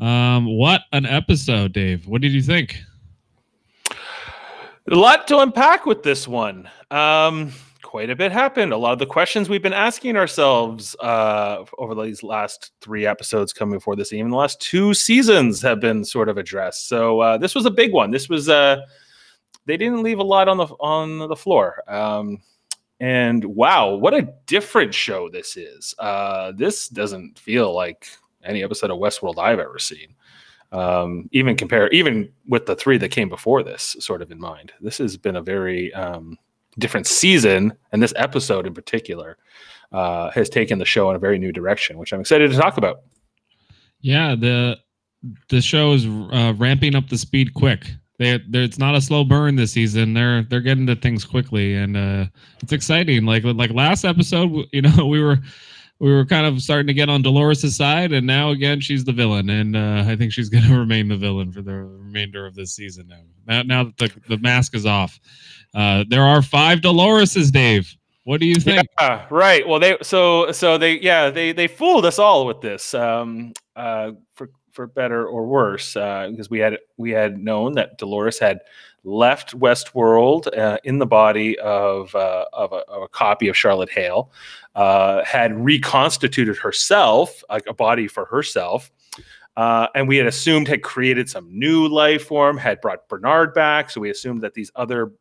Um, what an episode, Dave. What did you think? A lot to unpack with this one. Um, quite a bit happened. A lot of the questions we've been asking ourselves uh, over these last three episodes coming before this, even the last two seasons, have been sort of addressed. So uh, this was a big one. This was uh, they didn't leave a lot on the on the floor. Um, and wow, what a different show this is. Uh, this doesn't feel like any episode of Westworld I've ever seen. Um, even compare even with the three that came before this sort of in mind this has been a very um, different season. And this episode in particular uh, has taken the show in a very new direction which i'm excited to talk about. Yeah the the show is uh, ramping up the speed quick. They, it's not a slow burn this season. They're they're getting to things quickly. And uh, it's exciting. Like like last episode you know we were we were kind of starting to get on Dolores' side, and now again she's the villain, and uh, I think she's going to remain the villain for the remainder of this season. Now, now, now that the, the mask is off, uh, there are five Doloreses, Dave. What do you think? Yeah, right. Well, they so so they yeah they they fooled us all with this um, uh, for for better or worse uh, because we had we had known that Dolores had left Westworld uh, in the body of, uh, of, a, of, a, copy of Charlotte Hale, uh, had reconstituted herself, like a body for herself. Uh, and we had assumed had created some new life form, had brought Bernard back. So we assumed that these other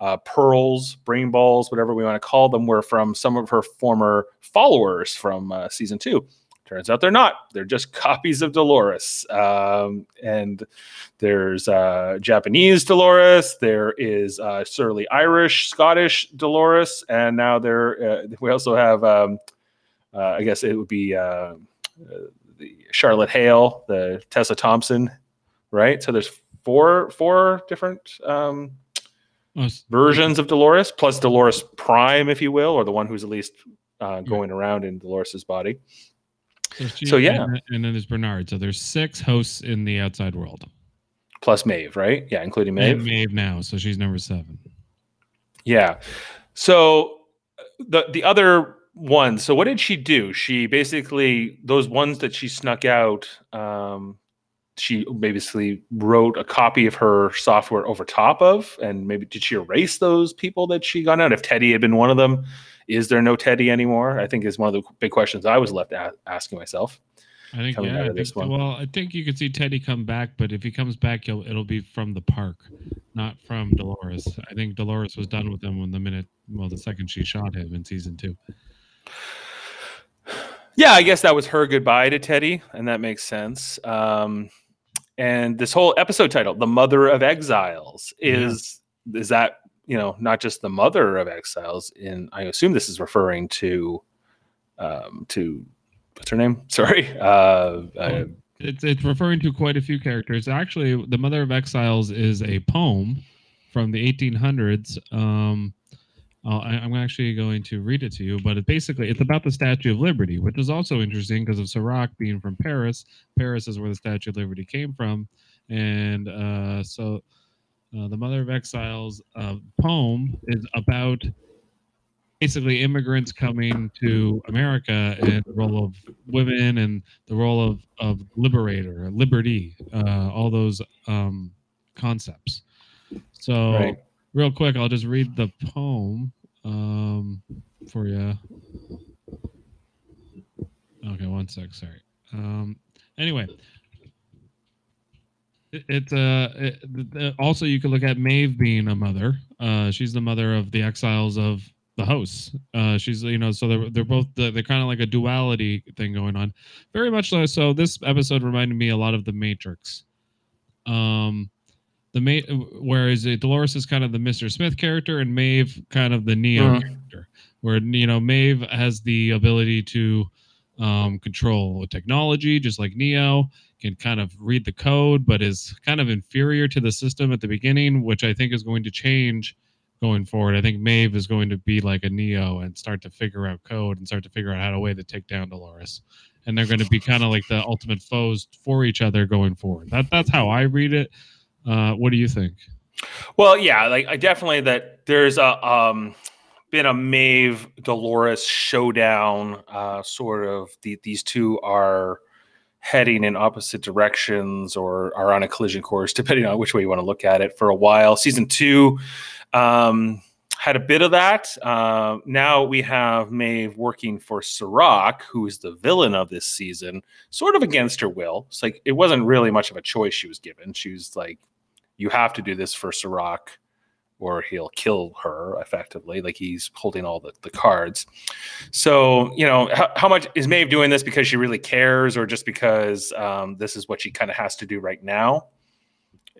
uh, pearls, brain balls, whatever we want to call them, were from some of her former followers from uh, season two. Turns out they're not. They're just copies of Dolores. Um, and there's uh, Japanese Dolores. There is uh, surly Irish, Scottish Dolores, and now there uh, we also have. Um, uh, I guess it would be uh, uh, the Charlotte Hale, the Tessa Thompson, right? So there's four four different um, oh, versions of Dolores, plus Dolores Prime, if you will, or the one who's at least going around in Dolores's body. So, so yeah, and, and, then there's Bernard. So there's six hosts in the outside world, plus Maeve, right? Yeah, including Maeve. And Maeve now, so she's number seven. Yeah. So the the other one. So what did she do? She basically those ones that she snuck out. Um, she basically wrote a copy of her software over top of, and maybe did she erase those people that she got out? If Teddy had been one of them, is there no Teddy anymore? I think is one of the big questions I was left a- asking myself. I think yeah. I think, well, I think you could see Teddy come back, but if he comes back, he'll, it'll be from the park, not from Dolores. I think Dolores was done with him when the minute, well, the second she shot him in season two. Yeah, I guess that was her goodbye to Teddy, and that makes sense. Um, and this whole episode title, "The Mother of Exiles," is yeah. is that you know, not just the mother of exiles. In I assume this is referring to, um, to what's her name? Sorry, uh, uh, it's it's referring to quite a few characters. Actually, the mother of exiles is a poem from the 1800s. Um, uh, I, am actually going to read it to you, but it basically it's about the Statue of Liberty, which is also interesting because of Serac being from Paris. Paris is where the Statue of Liberty came from, and uh, so uh, the Mother of Exiles uh, poem is about basically immigrants coming to America and the role of women and the role of, of liberator, liberty, uh, all those um, concepts. So, right. real quick, I'll just read the poem um, for you. Okay, one sec. Sorry. Um, anyway, it, uh, it, also you could look at Maeve being a mother. Uh, she's the mother of the exiles of the house. Uh, she's you know so they're they're both they're kind of like a duality thing going on. Very much so. So this episode reminded me a lot of the Matrix. Um, the Ma- whereas Dolores is kind of the Mr. Smith character and Maeve kind of the Neo uh-huh. character, where you know Maeve has the ability to um, control technology just like Neo can kind of read the code, but is kind of inferior to the system at the beginning, which I think is going to change going forward. I think Maeve is going to be like a Neo and start to figure out code and start to figure out how to way to take down Dolores. And they're going to be kind of like the ultimate foes for each other going forward. That that's how I read it. Uh, what do you think? Well, yeah, like I definitely that there's a um been a Maeve Dolores showdown. Uh, sort of the, these two are heading in opposite directions or are on a collision course, depending on which way you want to look at it, for a while. Season two um, had a bit of that. Uh, now we have Maeve working for Serac, who is the villain of this season, sort of against her will. It's like it wasn't really much of a choice she was given. She was like, "You have to do this for Serac." Or he'll kill her effectively like he's holding all the, the cards. So you know how, how much is maeve doing this because she really cares or just because um, this is what she kind of has to do right now?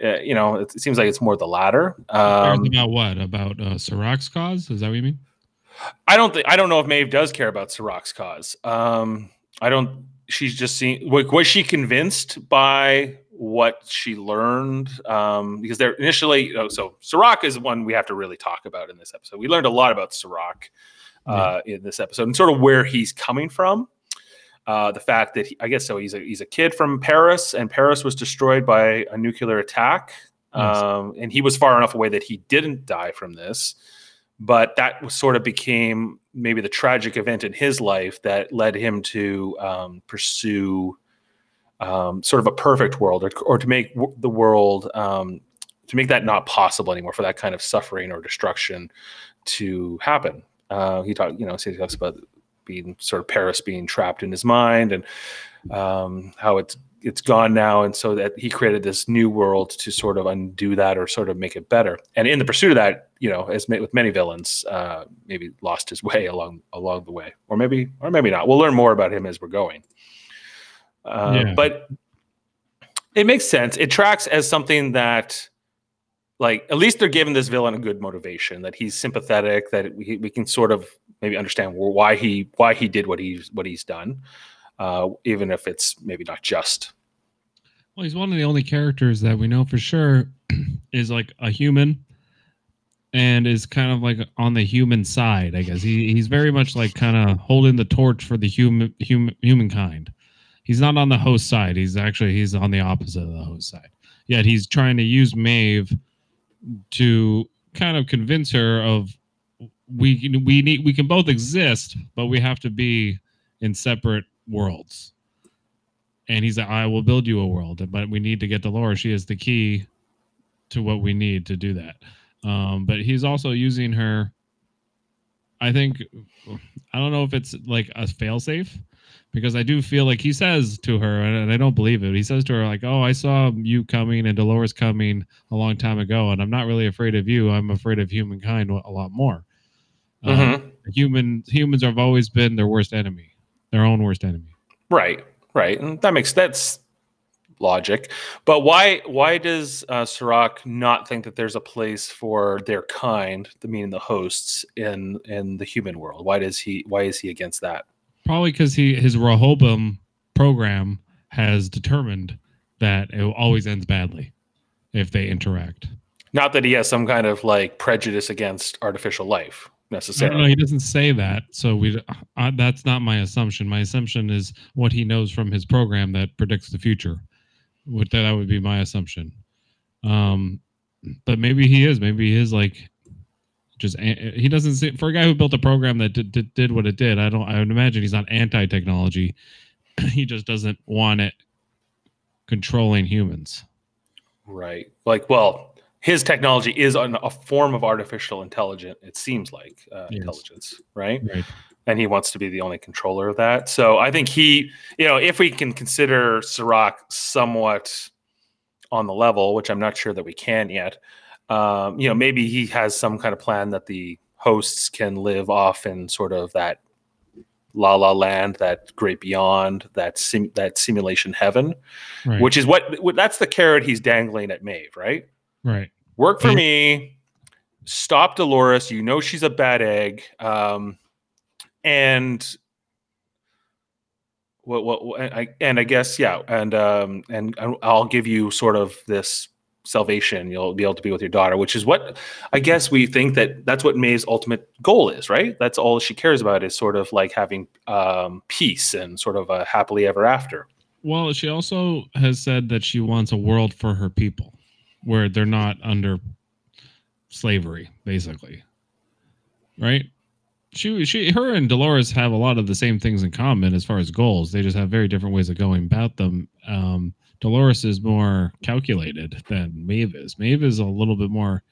Uh, you know it, it, seems like it's more the latter. Um, about what? About uh, Serac's cause? Is that what you mean? I don't think i don't know if maeve does care about Serac's cause. Um, i don't she's just seen was she convinced by what she learned um, because they're initially oh, so Serac is one we have to really talk about in this episode. We learned a lot about Serac uh, yeah. in this episode and sort of where he's coming from. Uh, the fact that he, I guess so he's a he's a kid from Paris and Paris was destroyed by a nuclear attack yes. um, and he was far enough away that he didn't die from this but that sort of became maybe the tragic event in his life that led him to um, pursue um, sort of a perfect world, or, or to make w- the world um, to make that not possible anymore for that kind of suffering or destruction to happen. Uh, he talked, you know, he talks about being sort of Paris being trapped in his mind and um, how it's it's gone now, and so that he created this new world to sort of undo that or sort of make it better. And in the pursuit of that, you know, as with many villains, uh, maybe lost his way along along the way, or maybe or maybe not. We'll learn more about him as we're going. Uh, yeah. But it makes sense. It tracks as something that, like, at least they're giving this villain a good motivation that he's sympathetic, that we, we can sort of maybe understand why he why he did what he's what he's done, uh, even if it's maybe not just. Well, he's one of the only characters that we know for sure is like a human and is kind of like on the human side, I guess. He he's very much like kind of holding the torch for the human human humankind he's not on the host side. He's actually he's on the opposite of the host side. Yet he's trying to use Maeve to kind of convince her of we we need we can both exist, but we have to be in separate worlds. And he's like, I will build you a world, but we need to get Dolores. She is the key to what we need to do that. Um, but he's also using her. I think I don't know if it's like a failsafe because I do feel like he says to her, and I don't believe it. He says to her like, "Oh, I saw you coming and Dolores coming a long time ago, and I'm not really afraid of you. I'm afraid of humankind a lot more. Mm-hmm. human humans have always been their worst enemy, their own worst enemy. Right, right, and that makes that's logic. But why why does uh, Serac not think that there's a place for their kind, the meaning the hosts in in the human world? Why does he why is he against that? Probably because he his Rehoboam program has determined that it always ends badly if they interact. Not that he has some kind of like prejudice against artificial life necessarily. No, he doesn't say that. So we uh, that's not my assumption. My assumption is what he knows from his program that predicts the future. That would be my assumption. Um, but maybe he is. Maybe he is like just he doesn't see for a guy who built a program that did, did, did what it did. I don't. I would imagine he's not anti-technology. he just doesn't want it controlling humans. Right. Like, well, his technology is an, a form of artificial intelligence. It seems like uh, yes. intelligence, right? Right. And he wants to be the only controller of that. So I think he, you know, if we can consider Serac somewhat on the level, which I'm not sure that we can yet, um, you know, maybe he has some kind of plan that the hosts can live off in sort of that la la land, that great beyond, that sim- that simulation heaven, right. which is what that's the carrot he's dangling at Maeve, right? Right. Work for me. Stop Dolores. You know she's a bad egg. Um, and what what I and I guess yeah, and um, and I'll give you sort of this salvation you'll be able to be with your daughter which is what i guess we think that that's what maeve's ultimate goal is right that's all she cares about is sort of like having um, peace and sort of a happily ever after well she also has said that she wants a world for her people where they're not under slavery basically right she she her and Dolores have a lot of the same things in common as far as goals. They just have very different ways of going about them. Um, Dolores is more calculated than Maeve is. Maeve is a little bit more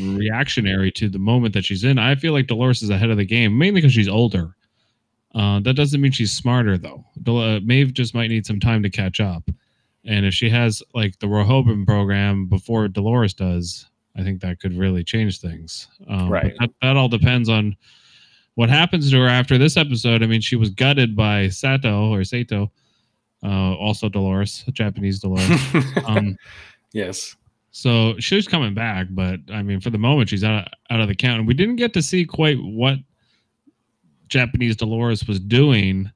reactionary to the moment that she's in. I feel like Dolores is ahead of the game, mainly because she's older. Uh, that doesn't mean she's smarter though. Dol- uh, Maeve just might need some time to catch up. And if she has like the Rehoboam program before Dolores does, I think that could really change things. Um, Right. That, that all depends on what happens to her after this episode. I mean, she was gutted by Sato or Sato, uh, also Dolores, Japanese Dolores. um, yes. so she's coming back, but I mean, for the moment, she's out out of the count, and we didn't get to see quite what Japanese Dolores was doing.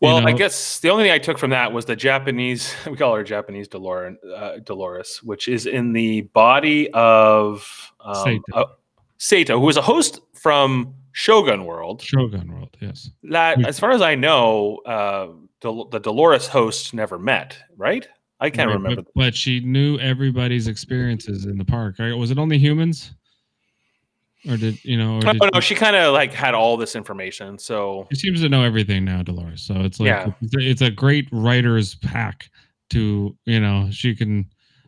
Well, I know- guess the only thing I took from that was the Japanese. We call her Japanese Dolores, uh, Dolores, which is in the body of um, Sato. uh, Sato, who is a host from Shogun World. Shogun World, yes. That, as far as I know, uh, Dol- the Dolores host never met. Right? I can't Right, remember. But, but she knew everybody's experiences in the park. Right? Was it only humans, or did you know? Or No, did no, she kind of like had all this information. So She seems to know everything now, Dolores. So it's like Yeah. it's, a, great writer's hack to you know she can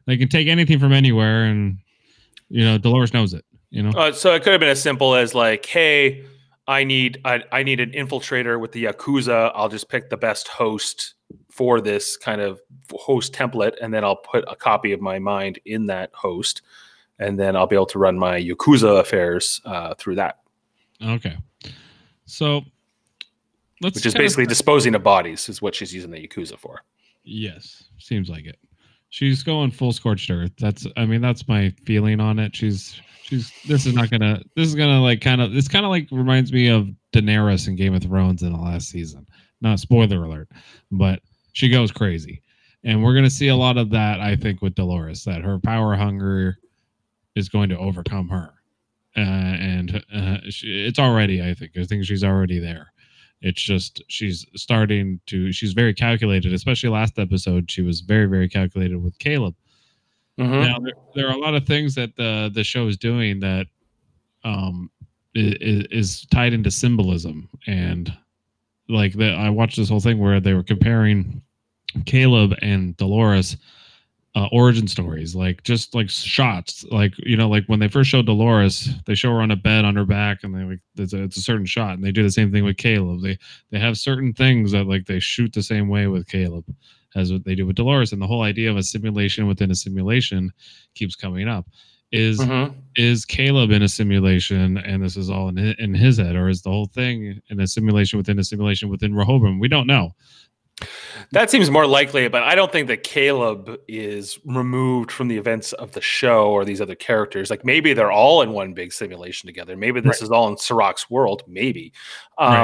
they can take anything from anywhere and you know Dolores knows it. You know, Uh, so it could have been as simple as like, hey, I need I, I need an infiltrator with the yakuza. I'll just pick the best host for this kind of host template, and then I'll put a copy of my mind in that host, and then I'll be able to run my yakuza affairs uh, through that, okay. So let's which is basically disposing of bodies, is what she's using the yakuza for. yes, seems like it. She's going full scorched earth. That's I mean that's my feeling on it. She's she's this is not gonna this is gonna like kind of it's kind of like reminds me of Daenerys in Game of Thrones in the last season. Not spoiler alert, but she goes crazy, and we're gonna see a lot of that. I think with Dolores, that her power hunger is going to overcome her, uh, and uh, she, it's already. I think I think she's already there. It's just she's starting to. She's very calculated, especially last episode. She was very very calculated with Caleb. Mhm. Now there, there are a lot of things that the the show is doing that um is, is tied into symbolism and like the, I watched this whole thing where they were comparing Caleb and Dolores uh, origin stories, like just like shots, like you know, like when they first show Dolores, they show her on a bed on her back, and they like it's a, it's a certain shot, and they do the same thing with Caleb. They they have certain things that like they shoot the same way with Caleb as what they do with Dolores, and the whole idea of a simulation within a simulation keeps coming up. Is Mhm. is Caleb in a simulation and this is all in his, in his head, or is the whole thing in a simulation within a simulation within Rehoboam? We don't know. That seems more likely, but I don't think that Caleb is removed from the events of the show or these other characters. Like maybe they're all in one big simulation together. Maybe this is all in Serac's world. Maybe. Right.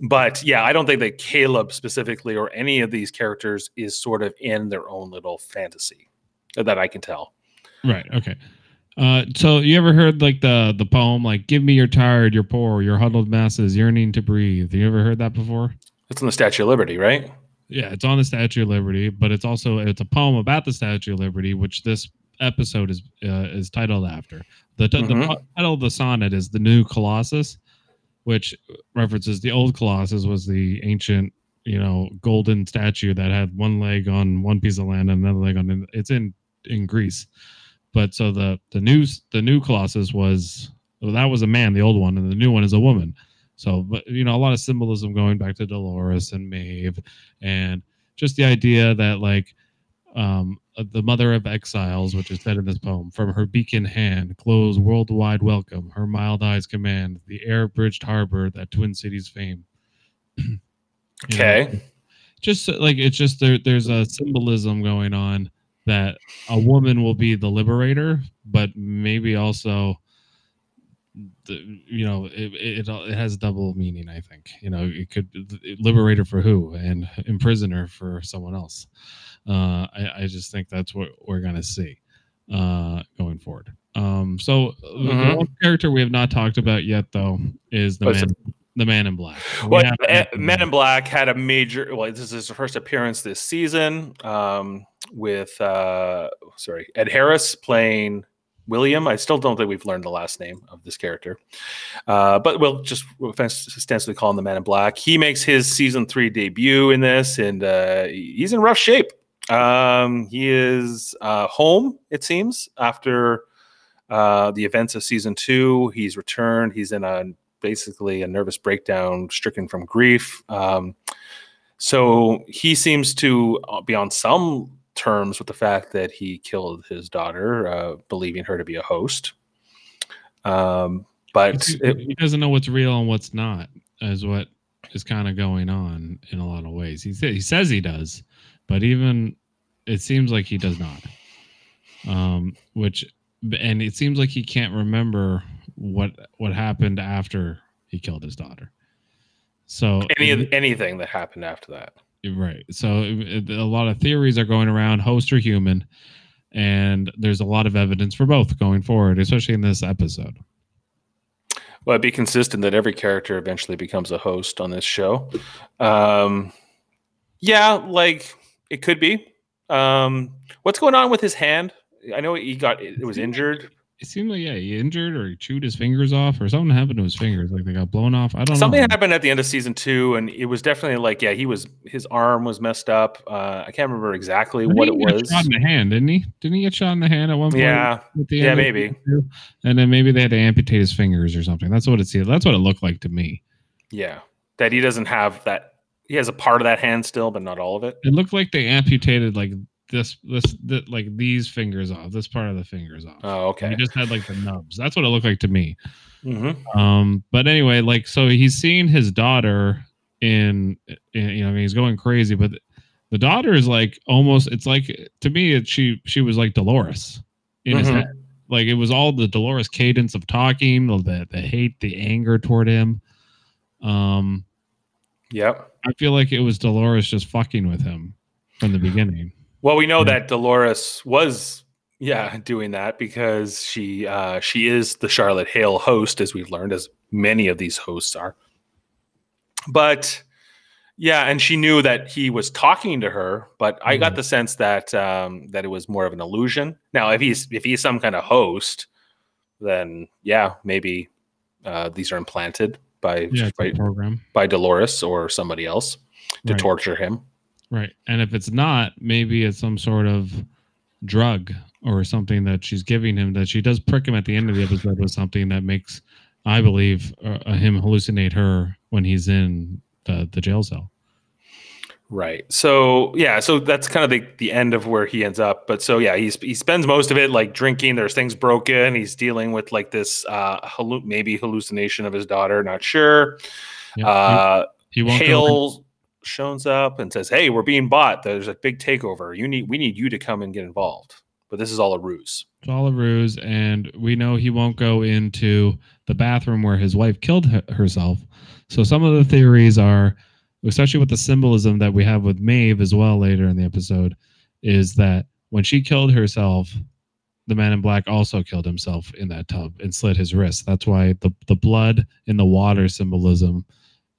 But yeah, I don't think that Caleb specifically or any of these characters is sort of in their own little fantasy that I can tell. Right. Okay. Uh, so you ever heard like the the poem like "Give me your tired, your poor, your huddled masses yearning to breathe"? You ever heard that before? It's on the Statue of Liberty, right? Yeah, it's on the Statue of Liberty, but it's also it's a poem about the Statue of Liberty, which this episode is uh, is titled after. The, t- the Mhm. po- title of the sonnet is "The New Colossus," which references the old Colossus was the ancient, you know, golden statue that had one leg on one piece of land and another leg on. It's in in Greece, but so the the new the new Colossus was well, that was a man, the old one, and the new one is a woman. So, but you know, a lot of symbolism going back to Dolores and Maeve, and just the idea that like um, uh, the mother of exiles, which is said in this poem, from her beacon hand glows worldwide welcome. Her mild eyes command the air-bridged harbor that Twin Cities fame. You know, Okay. just like it's just there. There's a symbolism going on that a woman will be the liberator, but maybe also the, you know it, it it has double meaning i think you know it could liberator for who and imprisoner for someone else uh i, I just think that's what we're gonna see uh going forward um so uh, the one character we have not talked about yet though is the What's man the man in black We Well, haven't uh, Men in Black had a major. Well, this is his first appearance this season um, with uh, sorry Ed Harris playing William. I still don't think we've learned the last name of this character, uh, but we'll just ostensibly call him the Man in Black. He makes his season three debut in this, and uh, he's in rough shape. Um, he is uh, home, it seems, after uh, the events of season two. He's returned. He's in a basically a nervous breakdown, stricken from grief. Um, so he seems to uh, be on some terms with the fact that he killed his daughter, uh, believing her to be a host. Um, but he, it, he doesn't know what's real and what's not, is what is kind of going on in a lot of ways. He sa- he says he does, but even it seems like he does not. Um, which and it seems like he can't remember what what happened after he killed his daughter. So any of anything that happened after that. Right. So it, a lot of theories are going around, host or human, and there's a lot of evidence for both going forward, especially in this episode. Well, it'd be consistent that every character eventually becomes a host on this show. Um, yeah, like it could be. Um, what's going on with his hand? I know he got it was injured. It seemed like yeah, he injured or he chewed his fingers off or something happened to his fingers, like they got blown off. I don't Something know. Something happened at the end of season two, and it was definitely like yeah, he was his arm was messed up. Uh, I can't remember exactly what he it was. Shot in the hand, didn't he? Didn't he get shot in the hand at one point? Yeah, yeah, maybe. And then maybe they had to amputate his fingers or something. That's what it seemed. That's what it looked like to me. yeah, that he doesn't have that. He has a part of that hand still, but not all of it. It looked like they amputated like this, this, th- like these fingers off, this part of the fingers off. Oh, okay. He just had like the nubs. That's what it looked like to me. hmm Um, but anyway, like so he's seeing his daughter in, in you know, he's going crazy, but the daughter is like almost it's like to me it, she she was like Dolores in his Mhm. head. Like it was all the Dolores cadence of talking, the the hate, the anger toward him. Um Yep. I feel like it was Dolores just fucking with him from the beginning. Well, we know Yeah. that Dolores was yeah doing that because she uh, she is the Charlotte Hale host, as we've learned, as many of these hosts are. But yeah, and she knew that he was talking to her, but I got Mhm. the sense that um, that it was more of an illusion. Now, if he's if he's some kind of host, then yeah, maybe uh, these are implanted by Yeah, by, program. by Dolores or somebody else to Right. torture him. Right. And if it's not, maybe it's some sort of drug or something that she's giving him that she does prick him at the end of the episode with something that makes, I believe, uh, him hallucinate her when he's in the, the jail cell. Right. So yeah, so that's kind of the, the end of where he ends up. But so yeah, he's he spends most of it like drinking. There's things broken. He's dealing with like this uh hallu- maybe hallucination of his daughter. Not sure. Yeah. Uh, he, he won't go in- Hale shows up and says, "Hey, we're being bought. There's a big takeover. You need we need you to come and get involved." But this is all a ruse. It's all a ruse, and we know he won't go into the bathroom where his wife killed herself. So some of the theories are, especially with the symbolism that we have with Maeve as well later in the episode, is that when she killed herself, the man in black also killed himself in that tub and slit his wrist. That's why the the blood in the water symbolism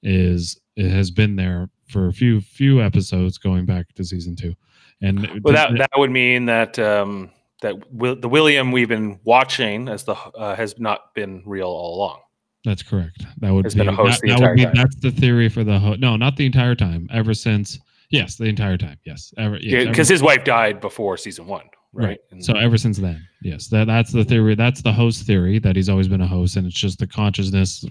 is it has been there for a few few episodes going back to season two. And Well, that that would mean that um, that Will, the William we've been watching as the uh, has not been real all along. That's correct. That would Has be, been a host that, the that would be time. that's the theory for the host. No, not the entire time. Ever since yes, the entire time. Yes, ever yes, because his wife died before season one, right? right. And- So ever since then, yes, that that's the theory. That's the host theory that he's always been a host, and it's just the consciousness,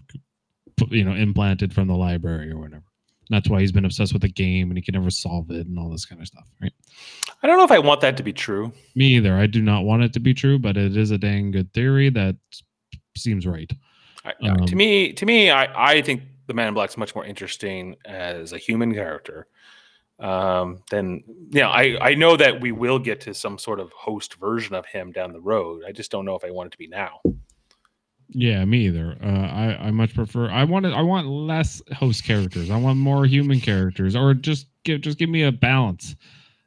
you know, implanted from the library or whatever. And that's why he's been obsessed with the game, and he can never solve it, and all this kind of stuff. Right. I don't know if I want that to be true. Me either. I do not want it to be true, but it is a dang good theory that seems right. I, Um, to me, to me, I, I think the Man in Black is much more interesting as a human character. Um, than you know, I I know that we will get to some sort of host version of him down the road. I just don't know if I want it to be now. Yeah, me either. Uh, I I much prefer. I want it. I want less host characters. I want more human characters, or just give just give me a balance.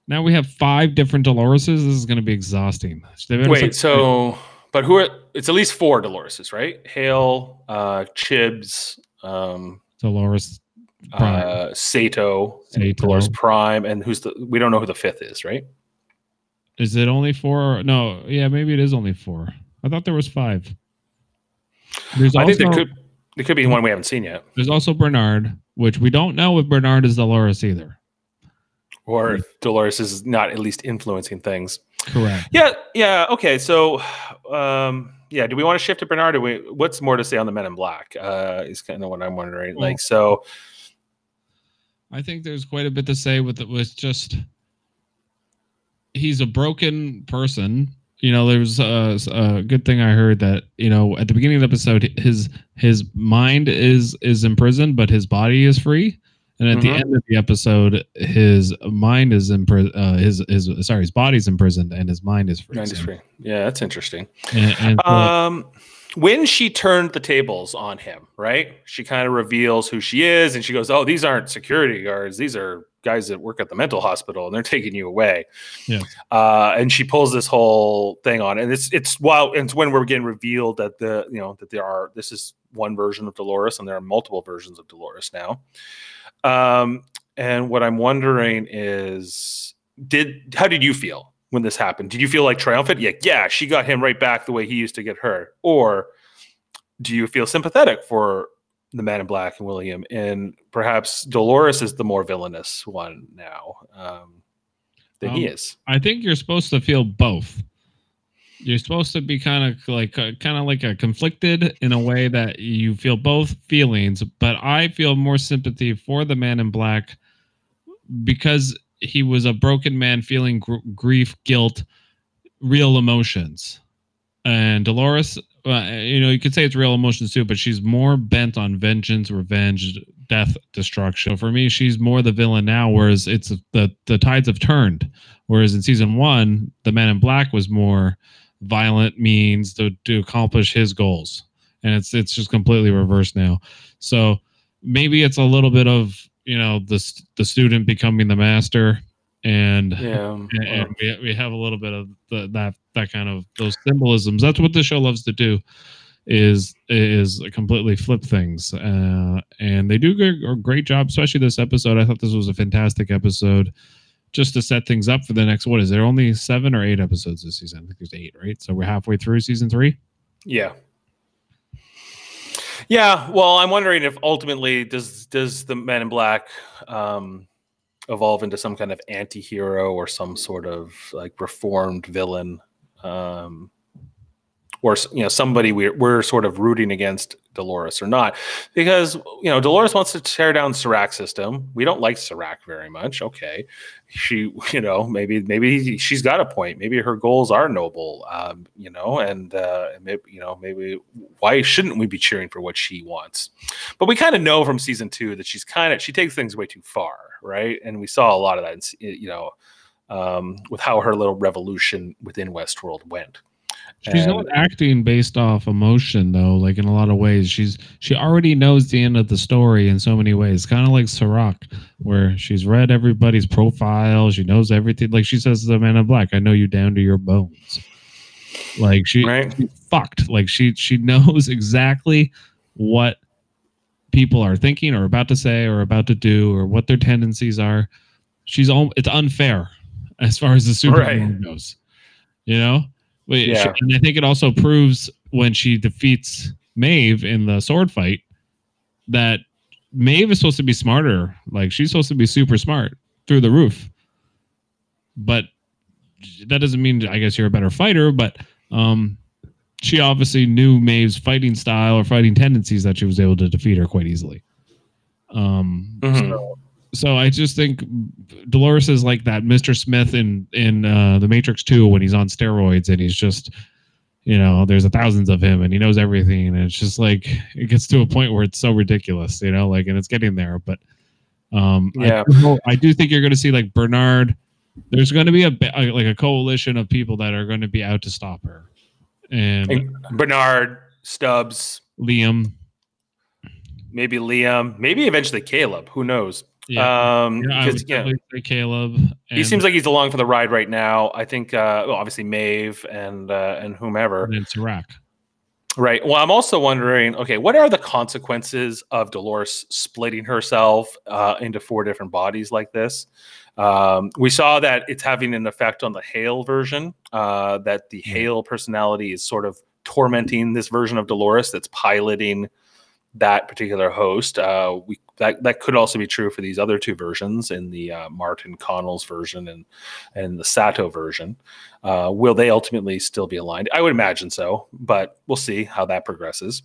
Now we have five different Doloreses. This is going to be exhausting. Wait, so but who are? It's at least four Doloreses, right? Hale, uh, Chibs, um, Dolores Prime. uh, Sato, Sato. Dolores Prime, and who's the? We don't know who the fifth is, right? is it only four? No, yeah, maybe it is only four. I thought there was five. There's I also think there could there could be one we haven't seen yet, there's also Bernard, which we don't know if Bernard is Dolores either. or if Dolores is not at least influencing things. Correct. Yeah, yeah. Okay, so um, yeah, do we want to shift to Bernard? Or we, what's more to say on the Men in Black? Uh, is kind of what I'm wondering. Well- like, so I think there's quite a bit to say with it was just he's a broken person. You know, there's a, a good thing I heard that you know at the beginning of the episode, his his mind is is imprisoned, but his body is free. And at the Mhm. end of the episode, his mind is imprisoned. Uh, his his sorry, his body's imprisoned and his mind is free. 93. Yeah, that's interesting. And, and so- Um, when she turned the tables on him, right? She kind of reveals who she is, and she goes, "Oh, these aren't security guards; these are guys that work at the mental hospital, and they're taking you away." Yes. Uh, and she pulls this whole thing on, and it's it's while it's when we're getting revealed that the you know that there are this is one version of Dolores, and there are multiple versions of Dolores now. Um, and what I'm wondering is, did how did you feel when this happened? Did you feel like triumphant? Yeah, yeah, she got him right back the way he used to get her. Or do you feel sympathetic for the Man in Black and William, and perhaps Dolores is the more villainous one now um, than he Um, is? I think you're supposed to feel both. You're supposed to be kind of like uh, kind of like a conflicted in a way that you feel both feelings, but I feel more sympathy for the man in black because he was a broken man feeling gr- grief, guilt, real emotions. And Dolores, uh, you know, you could say it's real emotions too, but she's more bent on vengeance, revenge, death, destruction. For me, she's more the villain now, whereas it's the the tides have turned. Whereas in season one, the Man in Black was more violent means to, to accomplish his goals, and it's it's just completely reversed now. So maybe it's a little bit of you know the the student becoming the master, and Yeah. and, and we, we have a little bit of the, that that kind of those symbolisms. That's what the show loves to do, is is completely flip things, uh, and they do a a great job. Especially this episode, I thought this was a fantastic episode, just to set things up for the next. What is there? Only seven or eight episodes this season? I think there's eight, right? So we're halfway through season three. Yeah. Yeah, well, I'm wondering if ultimately does does the Man in Black um, evolve into some kind of anti-hero or some sort of like reformed villain, um, or you know somebody we're we're sort of rooting against Dolores or not? Because you know Dolores wants to tear down Serac system. We don't like Serac very much. Okay, she you know maybe maybe she's got a point. Maybe her goals are noble. Um, you know, and uh, maybe you know maybe why shouldn't we be cheering for what she wants? But we kind of know from season two that she's kind of she takes things way too far, right? And we saw a lot of that, you know, um, with how her little revolution within Westworld went. She's And- not acting based off emotion though, like in a lot of ways. She's she already knows the end of the story in so many ways. Kind of like Serac, where she's read everybody's profile, she knows everything. Like she says to the man in black, I know you down to your bones. Like she right? she's fucked. Like she she knows exactly what people are thinking or about to say or about to do or what their tendencies are. She's all it's unfair as far as the Superman goes. You know? Wait, Yeah. and I think it also proves when she defeats Maeve in the sword fight that Maeve is supposed to be smarter. Like she's supposed to be super smart through the roof. But that doesn't mean I guess you're a better fighter, but um she obviously knew Maeve's fighting style or fighting tendencies that she was able to defeat her quite easily. Um Mhm. so, so I just think Dolores is like that Mr. Smith in in uh, the Matrix 2 when he's on steroids and he's just you know there's a thousands of him and he knows everything and it's just like it gets to a point where it's so ridiculous you know like and it's getting there but um I Yeah. do I, do think you're going to see like Bernard there's going to be a uh, like a coalition of people that are going to be out to stop her and And Bernard, Stubbs, Liam maybe Liam, maybe eventually Caleb. Who knows? Yeah, um, yeah, I would yeah, say Caleb he seems like he's along for the ride right now. I think, uh, well, obviously Maeve and uh, and whomever. and Serac. Right. Well, I'm also wondering, okay, what are the consequences of Dolores splitting herself uh, into four different bodies like this? Um, we saw that it's having an effect on the Hale version, uh, that the Hale personality is sort of tormenting this version of Dolores that's piloting that particular host. Uh, we that that could also be true for these other two versions in the uh, Martin Connell's version and and the Sato version. Uh, will they ultimately still be aligned? I would imagine so, but we'll see how that progresses.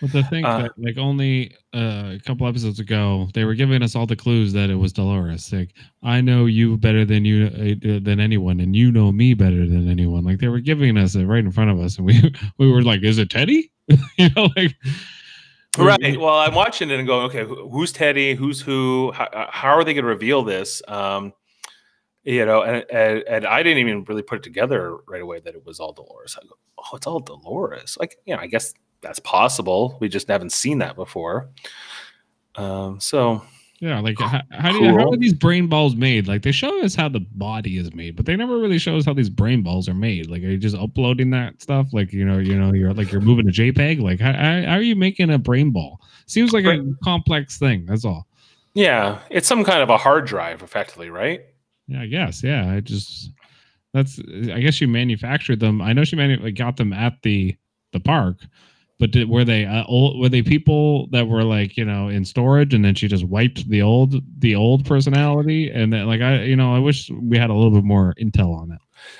But the thing Uh, that like only uh, a couple episodes ago, they were giving us all the clues that it was Dolores. Like, I know you better than you uh, than anyone, and you know me better than anyone. Like they were giving us it right in front of us, and we we were like, "Is it Teddy?" you know, like Right. Well, I'm watching it and going, okay, who's Teddy? Who's who? How, uh, how are they going to reveal this? Um, you know, and, and and I didn't even really put it together right away that it was all Dolores. I go, oh, it's all Dolores. Like, you know, I guess that's possible. We just haven't seen that before. Um, so Yeah, like oh, how, how do you, how are these brain balls made? Like they show us how the body is made, but they never really show us how these brain balls are made. Like are you just uploading that stuff? Like you know, you know, you're like you're moving a JPEG. Like how, how, are you making a brain ball? Seems like a complex thing. That's all. yeah, it's some kind of a hard drive, effectively, right? Yeah, I guess. Yeah, I just that's. I guess you manufactured them. I know she manu- like, got them at the the park, but did, were they uh, old? Were they people that were like you know in storage, and then she just wiped the old the old personality, and then like I you know I wish we had a little bit more intel on that.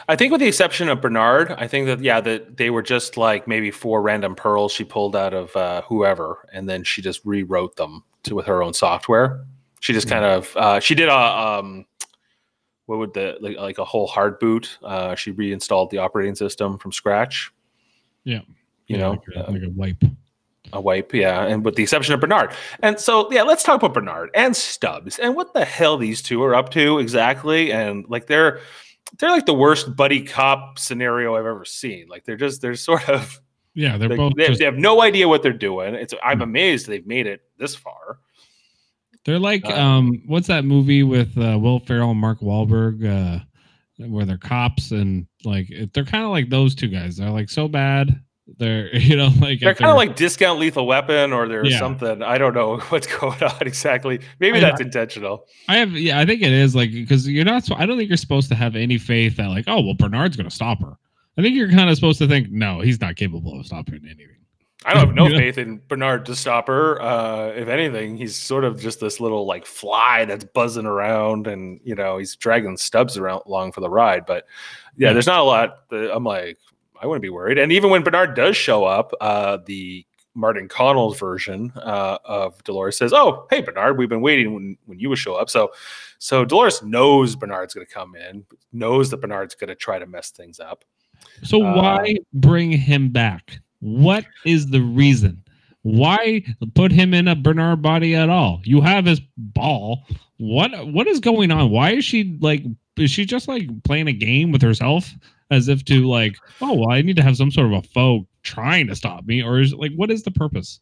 I think, with the exception of Bernard, I think that yeah, that they were just like maybe four random pearls she pulled out of uh, whoever, and then she just rewrote them to with her own software. She just Hmm. kind of uh, she did a um, what would the like, like a whole hard boot. Uh, she reinstalled the operating system from scratch. Yeah. You Yeah, know, like a, uh, like a wipe. a wipe, yeah, and with the exception of Bernard. And so, yeah, let's talk about Bernard and Stubbs and what the hell these two are up to exactly. And like they're they're like the worst buddy cop scenario I've ever seen. Like they're just they're sort of Yeah, they're they, both they, just, they have no idea what they're doing. It's I'm amazed they've made it this far. they're like uh, um what's that movie with uh, Will Ferrell and Mark Wahlberg uh where they're cops and like they're kind of like those two guys. They're like so bad. They're you know like They're kind of like discount lethal weapon or there's Yeah. something. I don't know what's going on exactly. Maybe I- that's intentional. I have, yeah, I think it is like because you're not. so- I don't think you're supposed to have any faith that like, oh well, Bernard's going to stop her. I think you're kind of supposed to think, no, he's not capable of stopping anything. I don't have no Yeah. faith in Bernard to stop her. Uh, if anything, he's sort of just this little like fly that's buzzing around, and you know he's dragging Stubbs around along for the ride. But yeah, Yeah. there's not a lot. That I'm like, I wouldn't be worried. And even when Bernard does show up, uh, the Martin Connell's version uh, of Dolores says, "Oh, hey Bernard, we've been waiting when when you would show up." So, so Dolores knows Bernard's going to come in, knows that Bernard's going to try to mess things up. So Uh, why bring him back? What is the reason? Why put him in a Bernard body at all? You have his ball. What what is going on? Why is she like? Is she just like playing a game with herself, as if to like, oh well, I need to have some sort of a foe trying to stop me, or is like what is the purpose?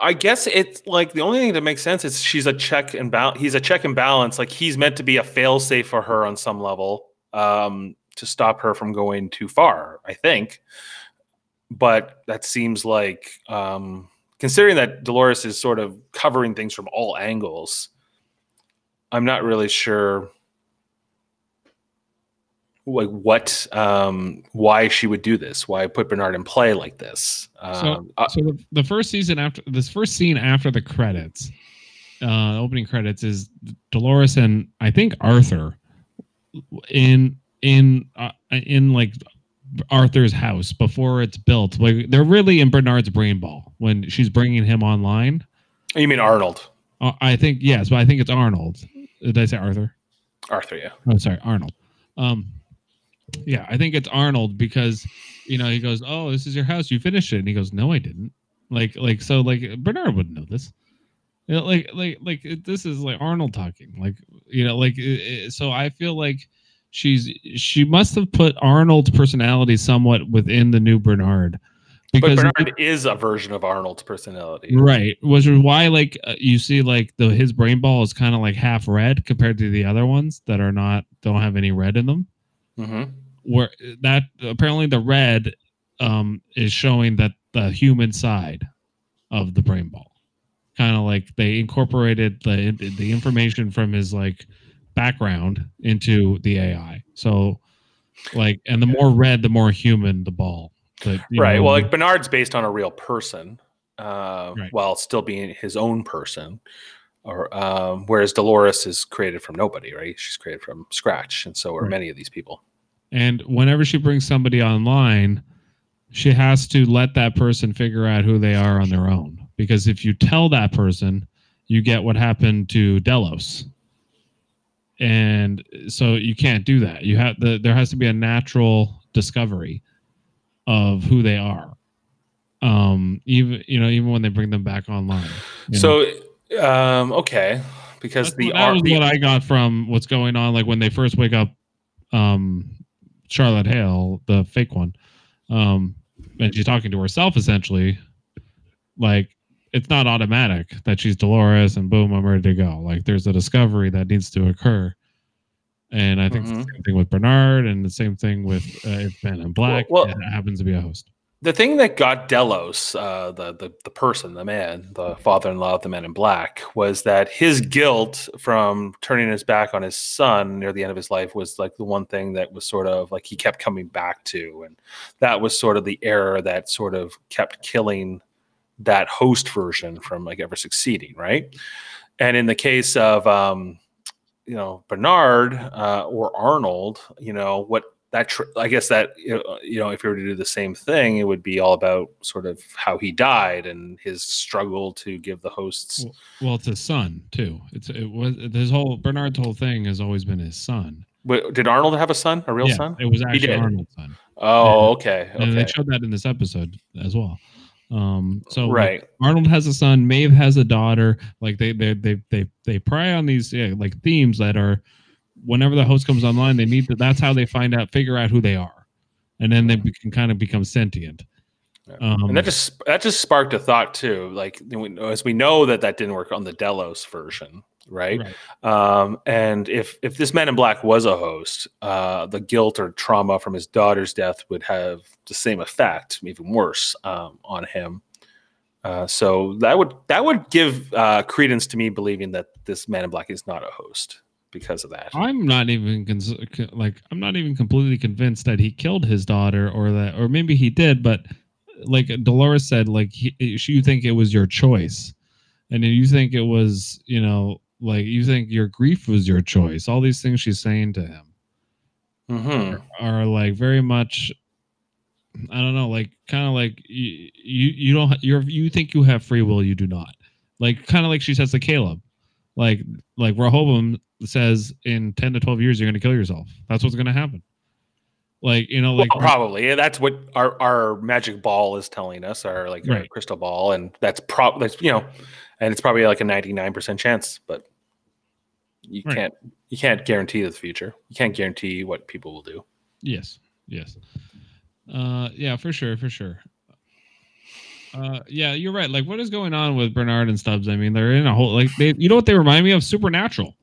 I guess it's like the only thing that makes sense is she's a check and balance. He's a check and balance. Like he's meant to be a fail safe for her on some level um, to stop her from going too far. I think, but that seems like um, considering that Dolores is sort of covering things from all angles. I'm not really sure like what um why she would do this why put bernard in play like this um uh, so the, the first season after this first scene after the credits uh opening credits is dolores and i think arthur in in uh, in like arthur's house before it's built like they're really in bernard's brain ball when she's bringing him online you mean arnold uh, i think yes but i think it's arnold did i say arthur arthur yeah Oh, sorry, Arnold. Um, yeah, I think it's Arnold because you know he goes, "Oh, this is your house. You finished it," and he goes, "No, I didn't." Like, like so, like Bernard wouldn't know this. You know, like, like, like it, this is like Arnold talking. Like, you know, like it, it- so. I feel like she's she must have put Arnold's personality somewhat within the new Bernard. But because bernard is a version of arnold's personality. Right, which is why like uh, you see like the his brain ball is kind of like half red compared to the other ones that are not don't have any red in them. hmm Where that apparently the red um is showing that the human side of the brain ball, kind of like they incorporated the the information from his like background into the AI. So Like, and the more red, the more human the ball. But, you right. know, Well, like Bernard's based on a real person, uh, Right. while still being his own person. Or um, whereas Dolores is created from nobody, right? She's created from scratch, and so are Right. many of these people. and whenever she brings somebody online, she has to let that person figure out who they are on their own. Because if you tell that person, you get what happened to Delos. And so you can't do that. You have the there has to be a natural discovery of who they are. Um, even you know, even when they bring them back online. you know? So, um, okay, because That's the that was what I got from what's going on. Like when they first wake up, um, Charlotte Hale, the fake one, um, and she's talking to herself essentially. Like it's not automatic that she's Dolores and boom, I'm ready to go. Like there's a discovery that needs to occur. And I think it's the same thing with Bernard, and the same thing with uh, if Man in Black well- it happens to be a host. the thing that got Delos, uh, the, the the person, the man, the father-in-law of the Man in Black, was that his guilt from turning his back on his son near the end of his life was like the one thing that was sort of like he kept coming back to, and that was sort of the error that sort of kept killing that host version from like ever succeeding, right? And in the case of um, you know Bernard uh, or Arnold, you know what that tr- I guess that you know, if you were to do the same thing, it would be all about sort of how he died and his struggle to give the hosts. Well, it's his son too. It's it was his whole Bernard's whole thing has always been his son. Wait, did Arnold have a son, a real Yeah, son? It was actually. Arnold's son. Oh, okay, and they showed that in this episode as well. Um, so like, right, Arnold has a son, Maeve has a daughter. Like they they they they they pry on these yeah, like themes that are whenever the host comes online, they need to. That's how they find out, figure out who they are, and then they be- can kind of become sentient. Um, and that just that just sparked a thought too. Like as we know that that didn't work on the Delos version, right? right. Um, and if if this man in black was a host, uh, the guilt or trauma from his daughter's death would have the same effect, even worse, um, on him. Uh, so that would that would give uh, credence to me believing that this man in black is not a host because of that. I'm not even cons- like I'm not even completely convinced that he killed his daughter or that or maybe he did, but like Dolores said, like he, you think it was your choice, and then you think it was you know like you think your grief was your choice. All these things she's saying to him hmm are like very much. I don't know, like kind of like you, you you don't you're you think you have free will, you do not. Like kind of like she says to Caleb, like like Rehoboam says in 10 to 12 years you're going to kill yourself that's what's going to happen like you know like well, probably yeah, that's what our, our magic ball is telling us, our like our crystal ball, and that's probably that's you know, and it's probably like a ninety nine percent chance, but you Right. can't you can't guarantee the future. You can't guarantee what people will do. yes yes uh yeah for sure for sure uh yeah you're right like what is going on with bernard and stubbs i mean they're in a whole like they you know what they remind me of supernatural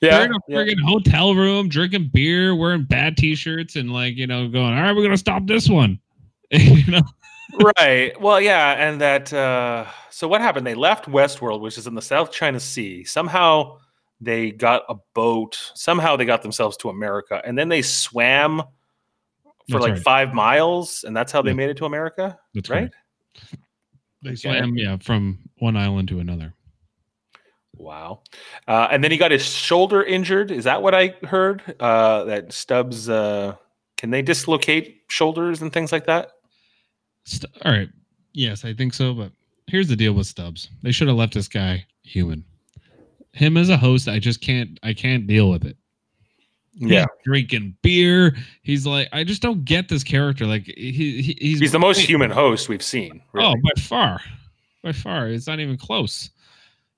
Yeah, they're in a friggin' hotel room drinking beer wearing bad t-shirts and like you know going all right we're gonna stop this one you know right. Well, yeah, and that. Uh, so what happened? They left Westworld, which is in the South China Sea. Somehow they got a boat. Somehow they got themselves to America, and then they swam for That's like right. five miles, and that's how they Yeah. made it to America. that's Right? right they Okay. swam yeah from one island to another Wow. Uh, and then he got his shoulder injured. Is that what I heard? Uh, that Stubbs, uh, can they dislocate shoulders and things like that? St- all right. Yes, I think so. But here's the deal with Stubbs. They should have left this guy human. Him as a host, I just can't. I can't deal with it. He's drinking beer. He's like, I just don't get this character. Like he, he he's He's the most human host we've seen. Really. Oh, by far, by far. It's not even close.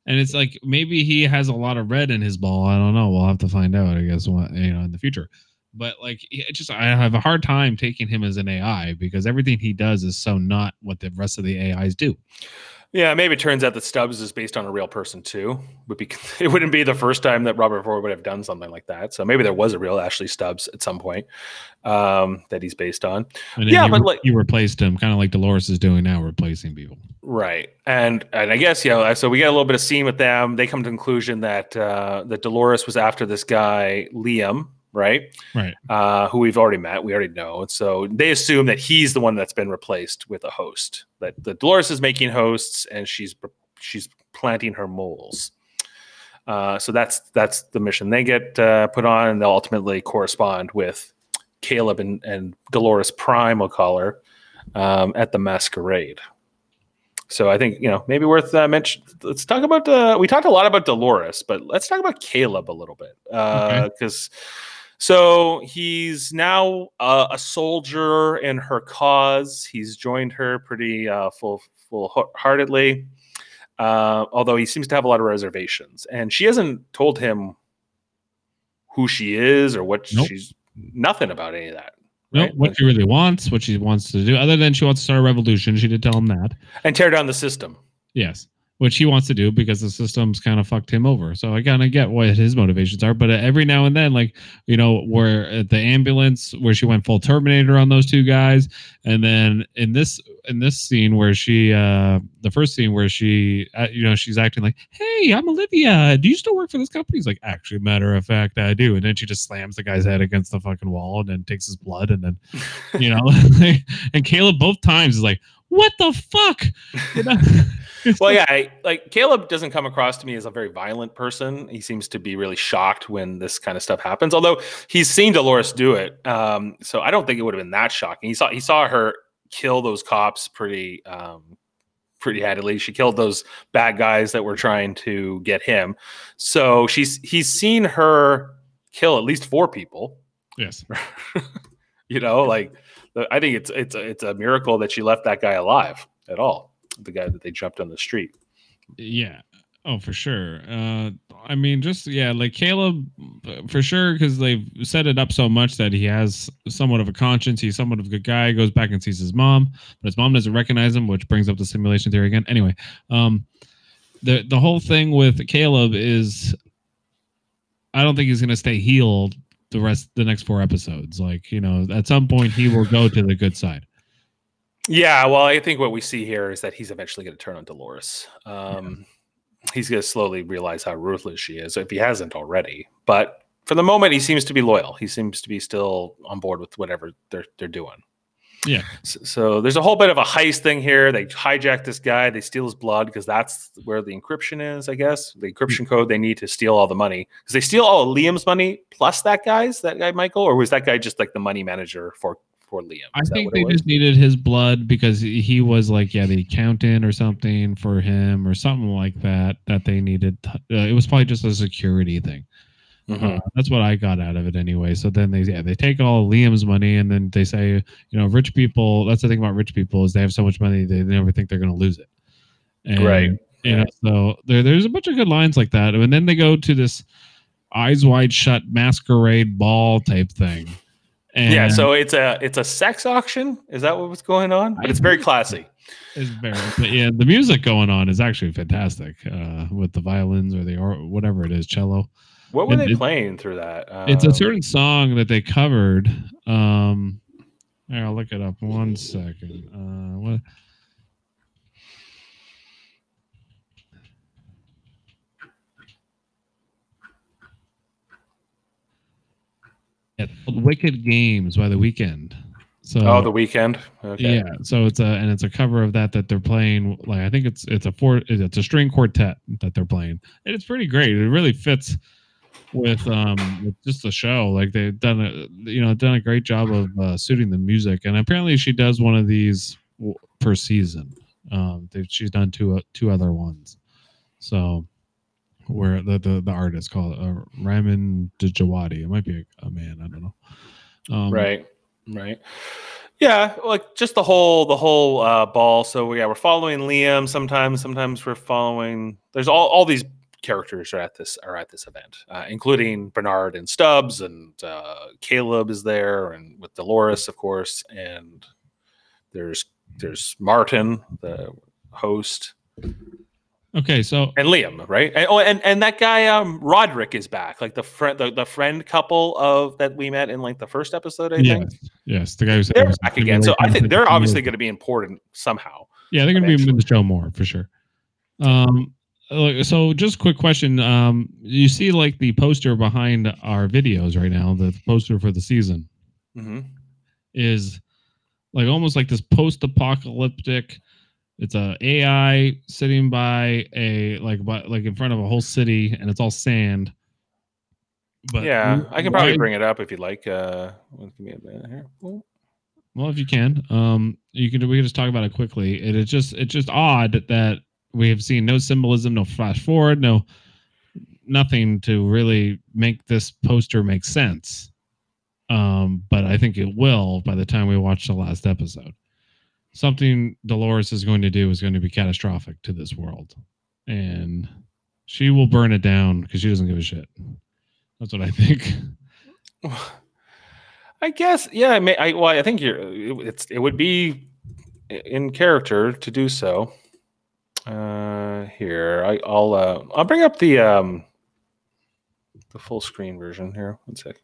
And it's like maybe he has a lot of red in his ball. I don't know. We'll have to find out. I guess what you know in the future. But like, it just I have a hard time taking him as an AI because everything he does is so not what the rest of the AIs do. Yeah, maybe it turns out that Stubbs is based on a real person too. Would be it wouldn't be the first time that Robert Ford would have done something like that. So maybe there was a real Ashley Stubbs at some point um, that he's based on. And Yeah, you, but like- you replaced him, kind of like Dolores is doing now, replacing people. Right. And and I guess, you know, so we get a little bit of scene with them. They come to the conclusion that uh that Dolores was after this guy, Liam, right? Right. Uh, who we've already met, we already know. And so they assume that he's the one that's been replaced with a host. That the Dolores is making hosts, and she's she's planting her moles. Uh, so that's that's the mission they get uh, put on, and they'll ultimately correspond with Caleb and, and Dolores Prime, we'll call her, um, at the masquerade. So I think you know maybe worth uh, mention. Let's talk about. Uh, we talked a lot about Dolores, but let's talk about Caleb a little bit because. So he's now uh, a soldier in her cause. He's joined her pretty uh, full full heartedly, uh, although he seems to have a lot of reservations. And she hasn't told him who she is or what Nope. she's nothing about any of that. Nope, right? what she really wants, what she wants to do, other than she wants to start a revolution. She did tell him that. And tear down the system. Yes, which he wants to do because the system's kind of fucked him over. So I kind of get what his motivations are, but every now and then, like you know, where at the ambulance where she went full Terminator on those two guys, and then in this in this scene where she, uh the first scene where she, uh, you know, she's acting like, "Hey, I'm Olivia. Do you still work for this company?" He's like, "Actually, matter of fact, I do." And then she just slams the guy's head against the fucking wall, and then takes his blood, and then you know, and Caleb both times is like, "What the fuck?" You know? well, yeah, I, like Caleb doesn't come across to me as a very violent person. He seems to be really shocked when this kind of stuff happens. Although he's seen Dolores do it, um, so I don't think it would have been that shocking. He saw he saw her kill those cops pretty um, pretty handily. She killed those bad guys that were trying to get him. So she's he's seen her kill at least four people. Yes. you know, like I think it's it's a, it's a miracle that she left that guy alive at all. The guy that they jumped on the street. Yeah. Oh, for sure. Uh, I mean, just yeah, like Caleb, for sure, because they've set it up so much that he has somewhat of a conscience. He's somewhat of a good guy. Goes back and sees his mom, but his mom doesn't recognize him, which brings up the simulation theory again. Anyway, um, the the whole thing with Caleb is, I don't think he's going to stay healed the rest the next four episodes. Like you know, at some point he will go to the good side. Yeah, well, I think what we see here is that he's eventually going to turn on Dolores. Um, He's going to slowly realize how ruthless she is, if he hasn't already. But for the moment, he seems to be loyal. He seems to be still on board with whatever they're they're doing. Yeah. So, so there's a whole bit of a heist thing here. They hijack this guy. They steal his blood because that's where the encryption is. I guess the encryption code they need to steal all the money because they steal all of Liam's money plus that guy's that guy Michael, or was that guy just like the money manager for for Liam? I Is that think they just needed his blood because he he was like, yeah, the accountant or something for him or something like that. That they needed. Uh, it was probably just a security thing. Mhm. Uh, that's what I got out of it anyway. So then they yeah they take all Liam's money and then they say you know rich people. That's the thing about rich people is they have so much money they never think they're going to lose it. And, Right. You know, so there there's a bunch of good lines like that, and then they go to this eyes wide shut masquerade ball type thing. And yeah, so it's a it's a sex auction. Is that what was going on? But it's very classy. It's very, but yeah, the music going on is actually fantastic uh, with the violins or the or whatever it is, cello. What were It- they it- playing through that? it's a Um, certain song that they covered. Um, here, I'll look it up. One second. Uh, what? It's called Wicked Games by the Weeknd. So Oh, the Weeknd. Okay. yeah, so it's a and it's a cover of that that they're playing. Like I think it's it's a four it's a string quartet that they're playing, and it's pretty great. It really fits with um with just the show. Like they've done a you know done a great job of uh, suiting the music, and apparently she does one of these per season. Um, she's done two uh, two other ones, so where the the, the artist called uh, Djawadi. It might be a, a man. I don't know. Um, right right yeah like just the whole the whole uh ball so yeah we're following liam sometimes sometimes we're following there's all all these characters are at this are at this event uh, including bernard and stubbs and uh caleb is there and with dolores of course and there's there's martin the host Okay, so and liam right and, oh and and that guy um roderick is back like the friend the, the friend couple of that we met in like the first episode i yes, think yes, the guy who said they're was back again. So I think they're obviously going to be important somehow. Yeah, they're going to be in the show more for sure. Um, so just quick question. Um, you see like the poster behind our videos right now, the poster for the season hmm is like almost like this post-apocalyptic. It's a AI sitting by a like by, like in front of a whole city, and it's all sand. But yeah, I can probably bring it up if you'd like. Uh, well, give me a minute here. Well, Well, if you can, um, you can. We can just talk about it quickly. It is just it's just odd that we have seen no symbolism, no flash forward, no nothing to really make this poster make sense. Um, but I think it will by the time we watch the last episode. Something Dolores is going to do is going to be catastrophic to this world, and she will burn it down because she doesn't give a shit. That's what I think. I guess, yeah. I may. I well, I think you're. it- It's. It would be in character to do so. Uh, here, I, I'll. Uh, I'll bring up the um, the full screen version here. One sec.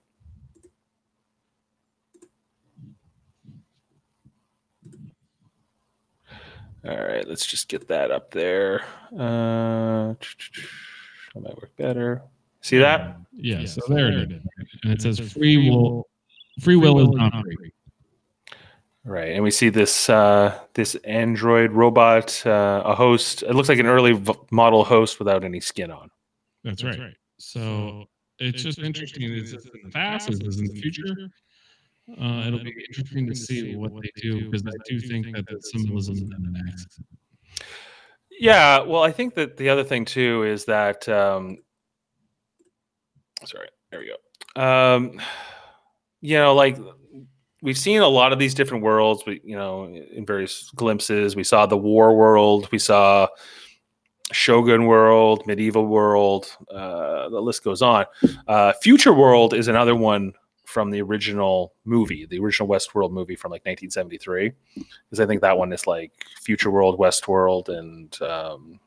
All right, let's just get that up there. Uh, that might work better. See that? Yeah, so there it is. And it says free will free will is not free. Right, and we see this uh, this android robot, uh, a host. It looks like an early v- model host without any skin on. That's right. So it's just interesting. Is this in the past? Is this in the future? Uh, it'll be interesting to see what they do because I do think that the symbolism in the next. Yeah, well, I think that the other thing too is that. Um, sorry, there we go. Um, you know, like we've seen a lot of these different worlds. We, you know, in various glimpses, we saw the war world, we saw Shogun world, medieval world. Uh, the list goes on. Uh, Future world is another one from the original movie, the original Westworld movie from like 1973, because I think that one is like Future World, Westworld, and um,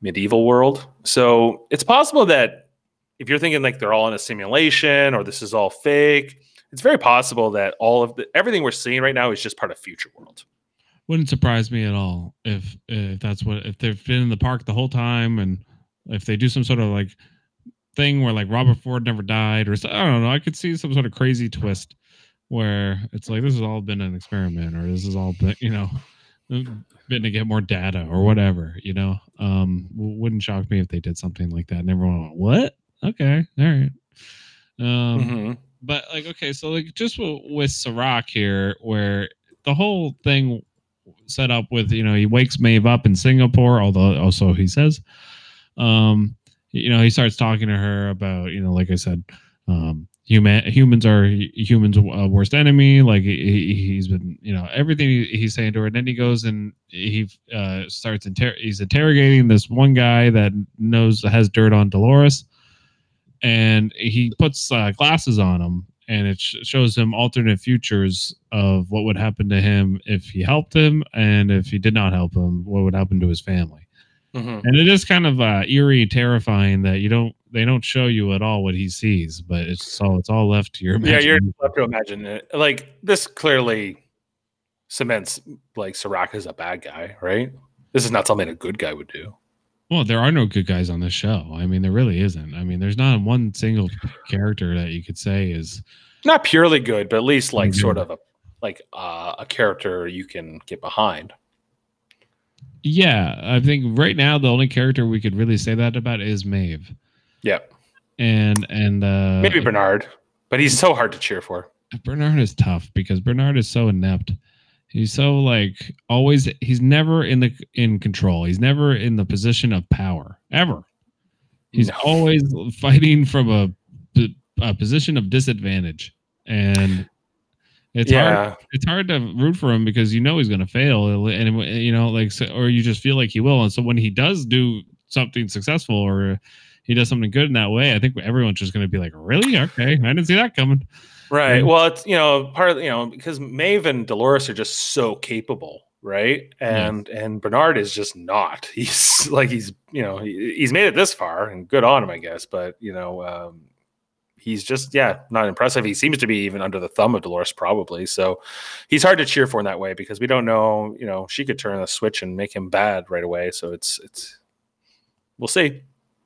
Medieval World. So it's possible that if you're thinking like they're all in a simulation or this is all fake, it's very possible that all of the everything we're seeing right now is just part of Future World. Wouldn't surprise me at all if if that's what if they've been in the park the whole time and if they do some sort of like thing where like Robert Ford never died or I don't know. I could see some sort of crazy twist where it's like this has all been an experiment or this has all been you know been to get more data or whatever. You know, um, wouldn't shock me if they did something like that and everyone went, "What? Okay, all right." Um, Mhm. But like okay so like just w- with Serac here where the whole thing set up with you know he wakes Maeve up in Singapore although also he says um you know he starts talking to her about you know like I said um human humans are humans uh, worst enemy like he, he's been you know everything he- he's saying to her and then he goes and he uh starts inter- he's interrogating this one guy that knows has dirt on Dolores and he puts uh, glasses on him and it sh- shows him alternate futures of what would happen to him if he helped him and if he did not help him what would happen to his family Mhm. and it is kind of uh, eerie terrifying that you don't they don't show you at all what he sees but it's all it's all left to your Yeah, you're left to imagine it. Like this clearly cements like Serac as a bad guy, right? This is not something a good guy would do. Well there are no good guys on this show i mean there really isn't i mean there's not one single character that you could say is Not purely good, but at least like Mhm. sort of a like uh, a character you can get behind. yeah i think right now the only character we could really say that about is maeve Yep. and and uh maybe Bernard, but he's so hard to cheer for. Bernard is tough because Bernard is so inept. He's so like always he's never in the in control. He's never in the position of power ever. He's No. always fighting from a, a position of disadvantage. And it's hard yeah, it's hard to root for him because you know he's going to fail and you know like or you just feel like he will and so when he does do something successful or he does something good in that way i think everyone's just going to be like really okay i didn't see that coming right. Yeah. Well, it's you know part of you know because Maeve and Dolores are just so capable, right? And and Bernard is just not. He's like he's you know he, he's made it this far and good on him, I guess. But you know. um He's just, yeah, not impressive. He seems to be even under the thumb of Dolores, probably. So he's hard to cheer for in that way because we don't know, you know, she could turn a switch and make him bad right away. So it's, it's, we'll see.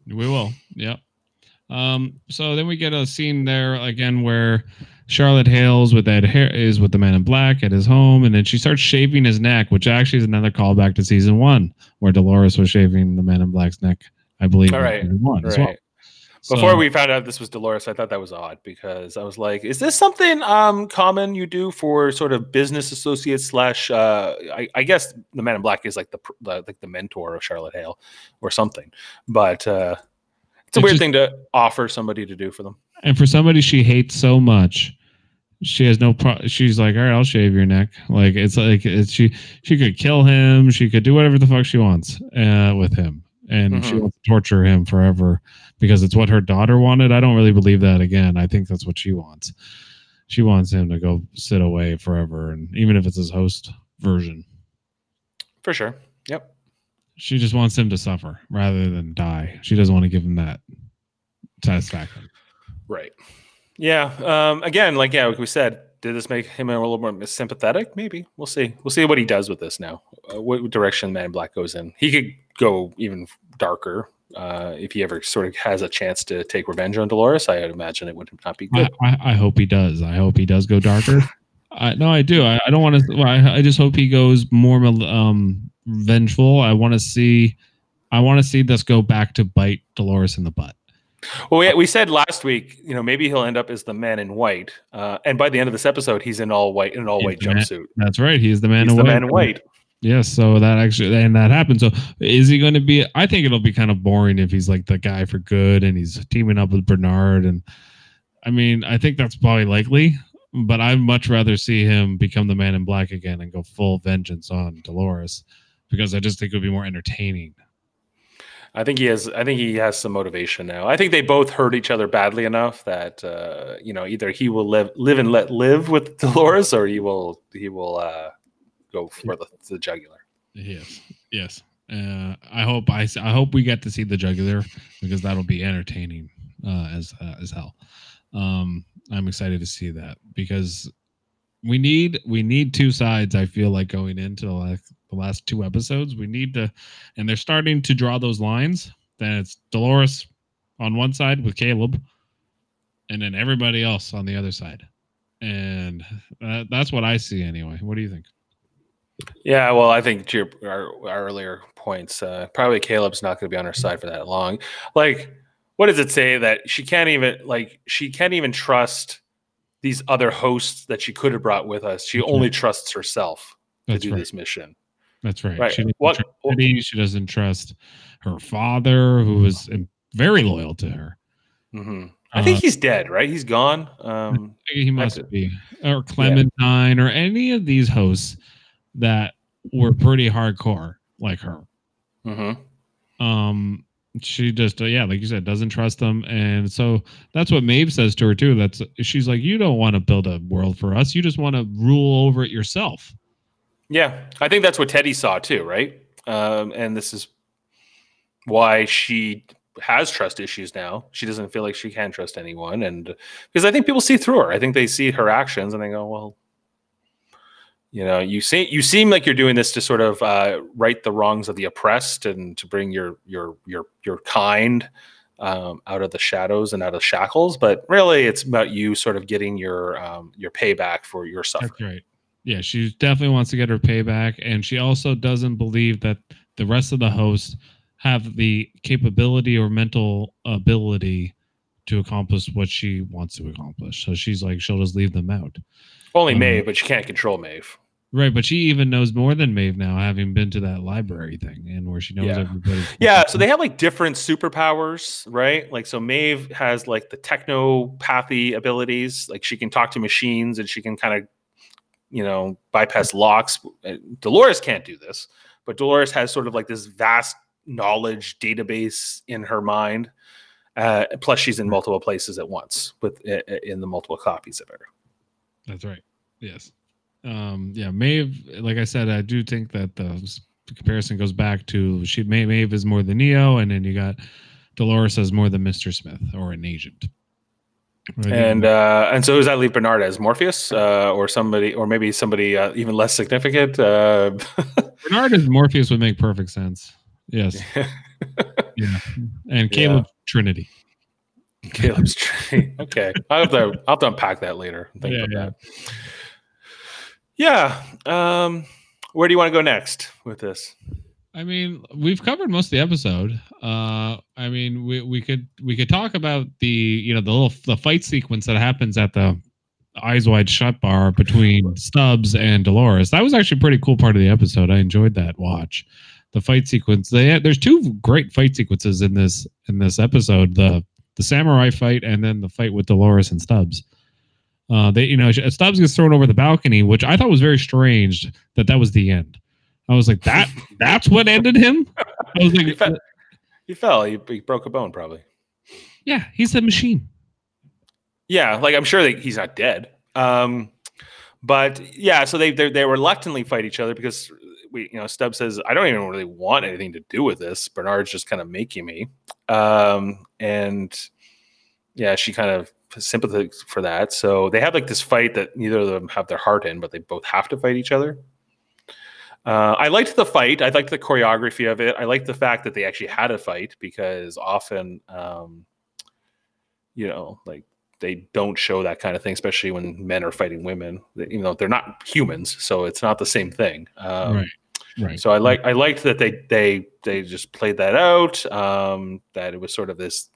We will. Yep. Um, so then we get a scene there again where Charlotte Hales with Ed Har- is with the man in black at his home, and then she starts shaving his neck, which actually is another callback to season one, where Dolores was shaving the man in black's neck, I believe. All right. one as Right. well. Before So- we found out this was Dolores, I thought that was odd because I was like, "Is this something um common you do for sort of business associates slash?" Uh, I, I guess the Man in Black is like the, the like the mentor of Charlotte Hale or something, but uh, it's a It weird just- thing to offer somebody to do for them. and for somebody she hates so much she has no pro she's like all right i'll shave your neck like it's like it's she she could kill him she could do whatever the fuck she wants uh with him and she Mhm. wants to torture him forever because it's what her daughter wanted i don't really believe that again i think that's what she wants she wants him to go sit away forever and even if it's his host version For sure. Yep. She just wants him to suffer rather than die she doesn't want to give him that satisfaction Right. Yeah. Um, again, like yeah, like we said, did this make him a little more sympathetic? Maybe. We'll see. We'll see what he does with this now. Uh, what direction Man in Black goes in. He could go even darker uh, if he ever sort of has a chance to take revenge on Dolores. I would imagine it would not be good. I, I hope he does. I hope he does go darker. I, no, I do. I, I don't want to. Well, I, I just hope he goes more um, vengeful. I want to see. I want to see this go back to bite Dolores in the butt. Well, we, we said last week, you know, maybe he'll end up as the man in white, uh, and by the end of this episode, he's in all white in an all white jumpsuit. That's right. He's the man He's in the white. man in white. Yes. So that actually and that happened. So is he going to be? I think it'll be kind of boring if he's like the guy for good and he's teaming up with Bernard. And I mean, I think that's probably likely. But I'd much rather see him become the man in black again and go full vengeance on Dolores because I just think it would be more entertaining. I think he has. I think he has some motivation now. I think they both hurt each other badly enough that uh, you know either he will live live and let live with Dolores, or he will he will uh, go for the, the jugular. Yes, yes. Uh, I hope I, I hope we get to see the jugular because that'll be entertaining uh, as uh, as hell. Um, I'm excited to see that because we need we need two sides. I feel like going into last, the last two episodes, we need to, and they're starting to draw those lines. Then it's Dolores on one side with Caleb, and then everybody else on the other side, and uh, that's what I see anyway. What do you think? Yeah, well, I think to your, our, our earlier points, uh, probably Caleb's not going to be on her side for that long. Like, what does it say that she can't even like she can't even trust these other hosts that she could have brought with us? She That's only trusts herself to That's do right. this mission. That's right. Right. She doesn't What- trust Eddie. She doesn't trust her father, who was um, very loyal to her. hmm I think Uh, he's dead, right? He's gone. Um, he must be, or Clementine, or any of these hosts that were pretty hardcore, like her. mhm. Um, she just, uh, yeah, like you said, doesn't trust them, and so that's what Maeve says to her too. That's she's like, you don't want to build a world for us. You just want to rule over it yourself. Yeah, I think that's what Teddy saw too, right? Um, and this is why she has trust issues now. She doesn't feel like she can trust anyone, and because I think people see through her. I think they see her actions and they go, "Well, you know, you see, you seem like you're doing this to sort of uh, right the wrongs of the oppressed and to bring your your your your kind." Um, out of the shadows and out of shackles, but really, it's about you sort of getting your um, your payback for your suffering. That's right. Yeah, she definitely wants to get her payback, and she also doesn't believe that the rest of the hosts have the capability or mental ability to accomplish what she wants to accomplish. So she's like, she'll just leave them out. Only Um, Maeve, but she can't control Maeve. Right, but she even knows more than Maeve now, having been to that library thing and where she knows Yeah. everybody. Yeah, so they have like different superpowers, right? Like, so Maeve has like the technopathy abilities, like she can talk to machines and she can kind of, you know, bypass locks. Uh, Dolores can't do this, but Dolores has sort of like this vast knowledge database in her mind. Uh, plus, she's in multiple places at once with i- i- in the multiple copies of her. That's right. Yes. Um, yeah, Maeve, like I said, I do think that the comparison goes back to she Ma- Maeve is more than Neo, and then you got Dolores as more than Mr. Smith or an agent. And uh, and so does that leave Bernard as Morpheus, uh, or somebody, or maybe somebody uh, even less significant? Uh, Bernard as Morpheus would make perfect sense. Yes. Yeah. And Caleb Trinity. Caleb's Trinity. Okay, I'll have to I'll have to unpack that later. Think Yeah, about that. Yeah. Um, where do you want to go next with this? I mean, we've covered most of the episode. Uh, I mean, we, we could we could talk about the you know the little the fight sequence that happens at the eyes wide shut bar between Stubbs and Dolores. That was actually a pretty cool part of the episode. I enjoyed that watch. The fight sequence. They there's two great fight sequences in this in this episode. The the samurai fight and then the fight with Dolores and Stubbs. Uh, they you know Stubbs gets thrown over the balcony, which I thought was very strange that that was the end. I was like, that that's what ended him. I was He like, fell. He fell. He, he broke a bone, probably. yeah, he's a machine. Yeah, like I'm sure that he's not dead. Um, but yeah, so they they they reluctantly fight each other because we you know Stubbs says I don't even really want anything to do with this. Bernard's just kind of making me, um, and yeah, she kind of sympathizes for that. So they have like this fight that neither of them have their heart in, but they both have to fight each other. Uh, I liked the fight. I liked the choreography of it. I liked the fact that they actually had a fight because often, um, you know, like they don't show that kind of thing, especially when men are fighting women. You know, they're not humans, so it's not the same thing. Um, right. Right. So I like I liked that they they they just played that out. Um, that it was sort of this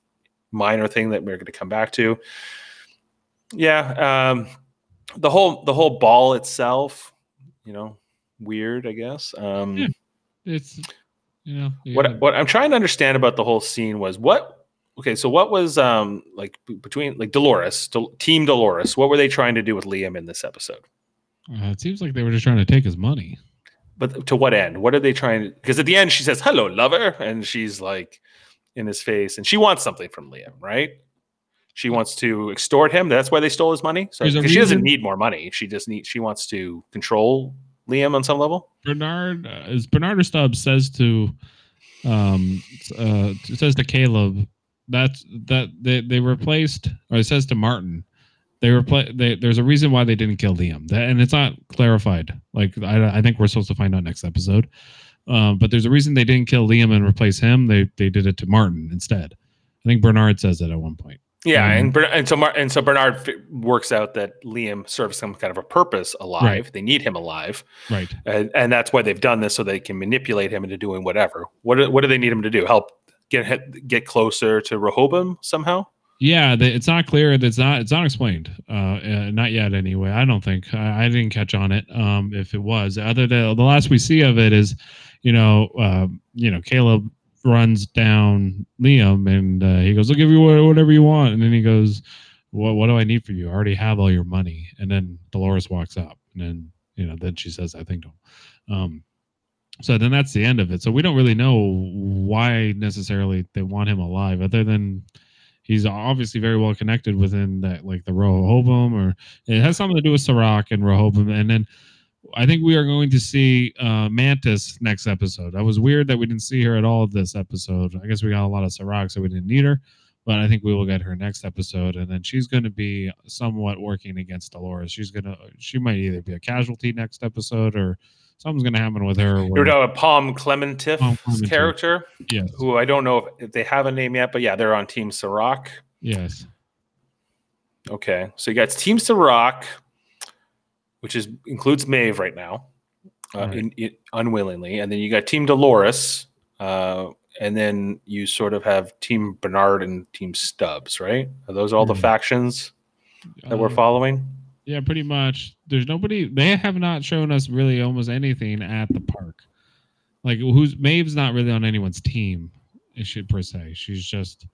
minor thing that we're going to come back to. Yeah, um, the whole the whole ball itself, you know, weird. I guess. Um, Yeah. it's you know what yeah. what I'm trying to understand about the whole scene was what okay so what was um like between like Dolores Del- team Dolores what were they trying to do with Liam in this episode Uh, it seems like they were just trying to take his money. but to what end what are they trying to because at the end she says hello lover and she's like in his face and she wants something from Liam right she wants to extort him that's why they stole his money so There's a 'cause she doesn't need more money she just needs she wants to control Liam on some level Bernard, uh, as Bernard or Stubbs says to, um, uh, says to Caleb, that's that they they replaced, or it says to Martin, they replace. They, there's a reason why they didn't kill Liam, that, and it's not clarified. Like I, I think we're supposed to find out next episode. Um, but there's a reason they didn't kill Liam and replace him. They they did it to Martin instead. I think Bernard says that at one point. Yeah, Mhm. and and so Mar- and so Bernard fi- works out that Liam serves some kind of a purpose alive. Right. They need him alive, Right. and, and that's why they've done this so they can manipulate him into doing whatever. What do, what do they need him to do? Help get get closer to Rehoboam somehow? Yeah, the, it's not clear. It's not. It's not explained. Uh, uh, not yet, anyway. I don't think. I, I didn't catch on it. Um, if it was, other than the last we see of it is, you know, um, you know, Caleb runs down Liam and uh, he goes, "I'll give you whatever you want," and then he goes, "What? What do I need for you? I already have all your money." And then Dolores walks up, and then you know, then she says, "I think." Um, so then that's the end of it. So we don't really know why necessarily they want him alive, other than he's obviously very well connected within that like the Rehoboam or it has something to do with Serac and Rehoboam. And then I think we are going to see uh, Mantis next episode. That was weird that we didn't see her at all this episode. I guess we got a lot of Serac, so we didn't need her. But I think we will get her next episode, and then she's going to be somewhat working against Dolores. She's gonna, she might either be a casualty next episode, or something's going to happen with her. You're talking about Palm Clementif Palm Clementif. character, yes, who I don't know if, if they have a name yet, but yeah, they're on Team Serac. yes, Okay, so you got Team Serac, which is includes Maeve right now, uh, Right. in, in, unwillingly, and then you got Team Dolores, uh, and then you sort of have Team Bernard and Team Stubbs, right? Are those all the Mhm. factions that we're Uh, following? Yeah, pretty much. There's nobody. They have not shown us really almost anything at the park. Like, who's Maeve's not really on anyone's team, is she per se. She's just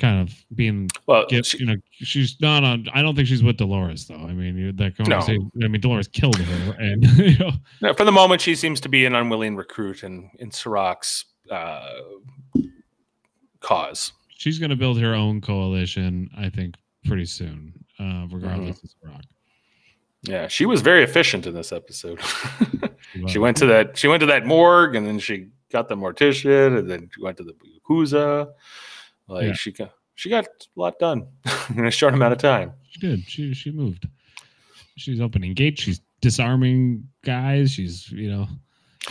kind of being, Well, get, she- you know, she's not on. I don't think she's with Dolores though. I mean, you- that conversation. I mean, Dolores killed her, and you know, no, for the moment, she seems to be an unwilling recruit in in Serac's uh, cause. she's going to build her own coalition. I think pretty soon, uh, regardless Mm-hmm. of Rock. Yeah, she was very efficient in this episode. she went to that she went to that morgue and then she got the mortician and then she went to the yakuza like Yeah. she got she got a lot done in a short amount of time She did. She she moved. She's opening gates. She's disarming guys. She's you know.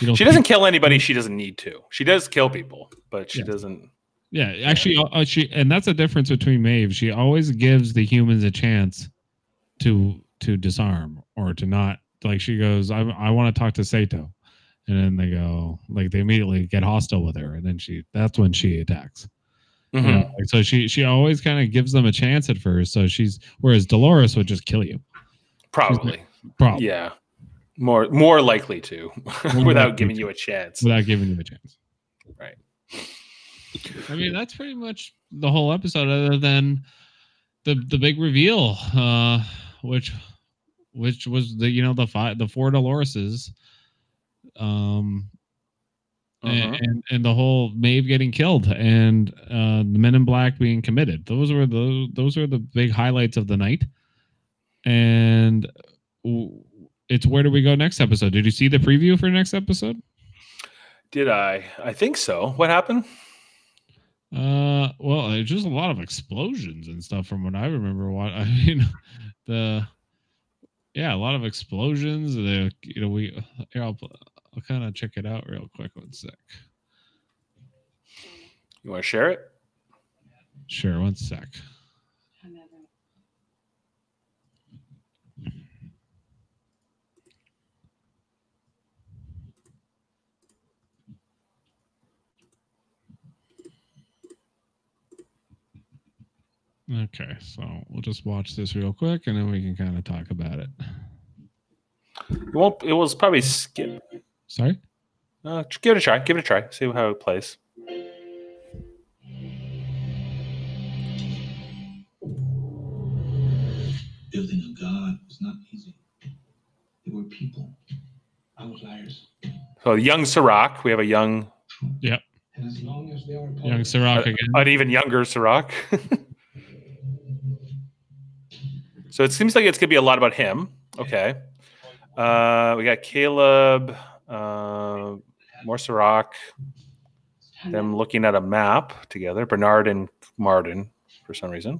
You she doesn't kill anybody she doesn't need to she does kill people but she Yeah. doesn't Yeah, actually, uh, uh, she and that's the difference between Maeve. She always gives the humans a chance to to disarm or to not. Like she goes, I I want to talk to Sato, and then they go like they immediately get hostile with her, and then she that's when she attacks. You Mhm. know, like, so she she always kind of gives them a chance at first. So she's whereas Dolores would just kill you. Probably. Probably Yeah. More more likely to More without likely giving to. you a chance. without giving you a chance. Right. I mean, that's pretty much the whole episode, other than the the big reveal, uh, which which was the you know the five the four Doloreses, um, and, Mhm. and and the whole Maeve getting killed and uh, the Men in Black being committed. Those were the those were the big highlights of the night. And it's where do we go next episode? Did you see the preview for next episode? Did I? I think so. What happened? Uh, well, it's just a lot of explosions and stuff from what I remember. What I mean, the yeah, a lot of explosions. The you know we here I'll I'll kind of check it out real quick. One sec. You want to share it? Sure, one sec. Okay, so we'll just watch this real quick and then we can kind of talk about it. It won't. It was probably skip. Sorry. Uh, give it a try. Give it a try. See how it plays. Building a god was not easy. There were people, outliers. So young Serac. We have a young, And as long as they are Young of- Serac Uh, again. an even younger Serac. so it seems like it's gonna be a lot about him. Okay. Uh, we got Caleb, uh, more Serac. Them looking at a map together. Bernard and Martin, for some reason.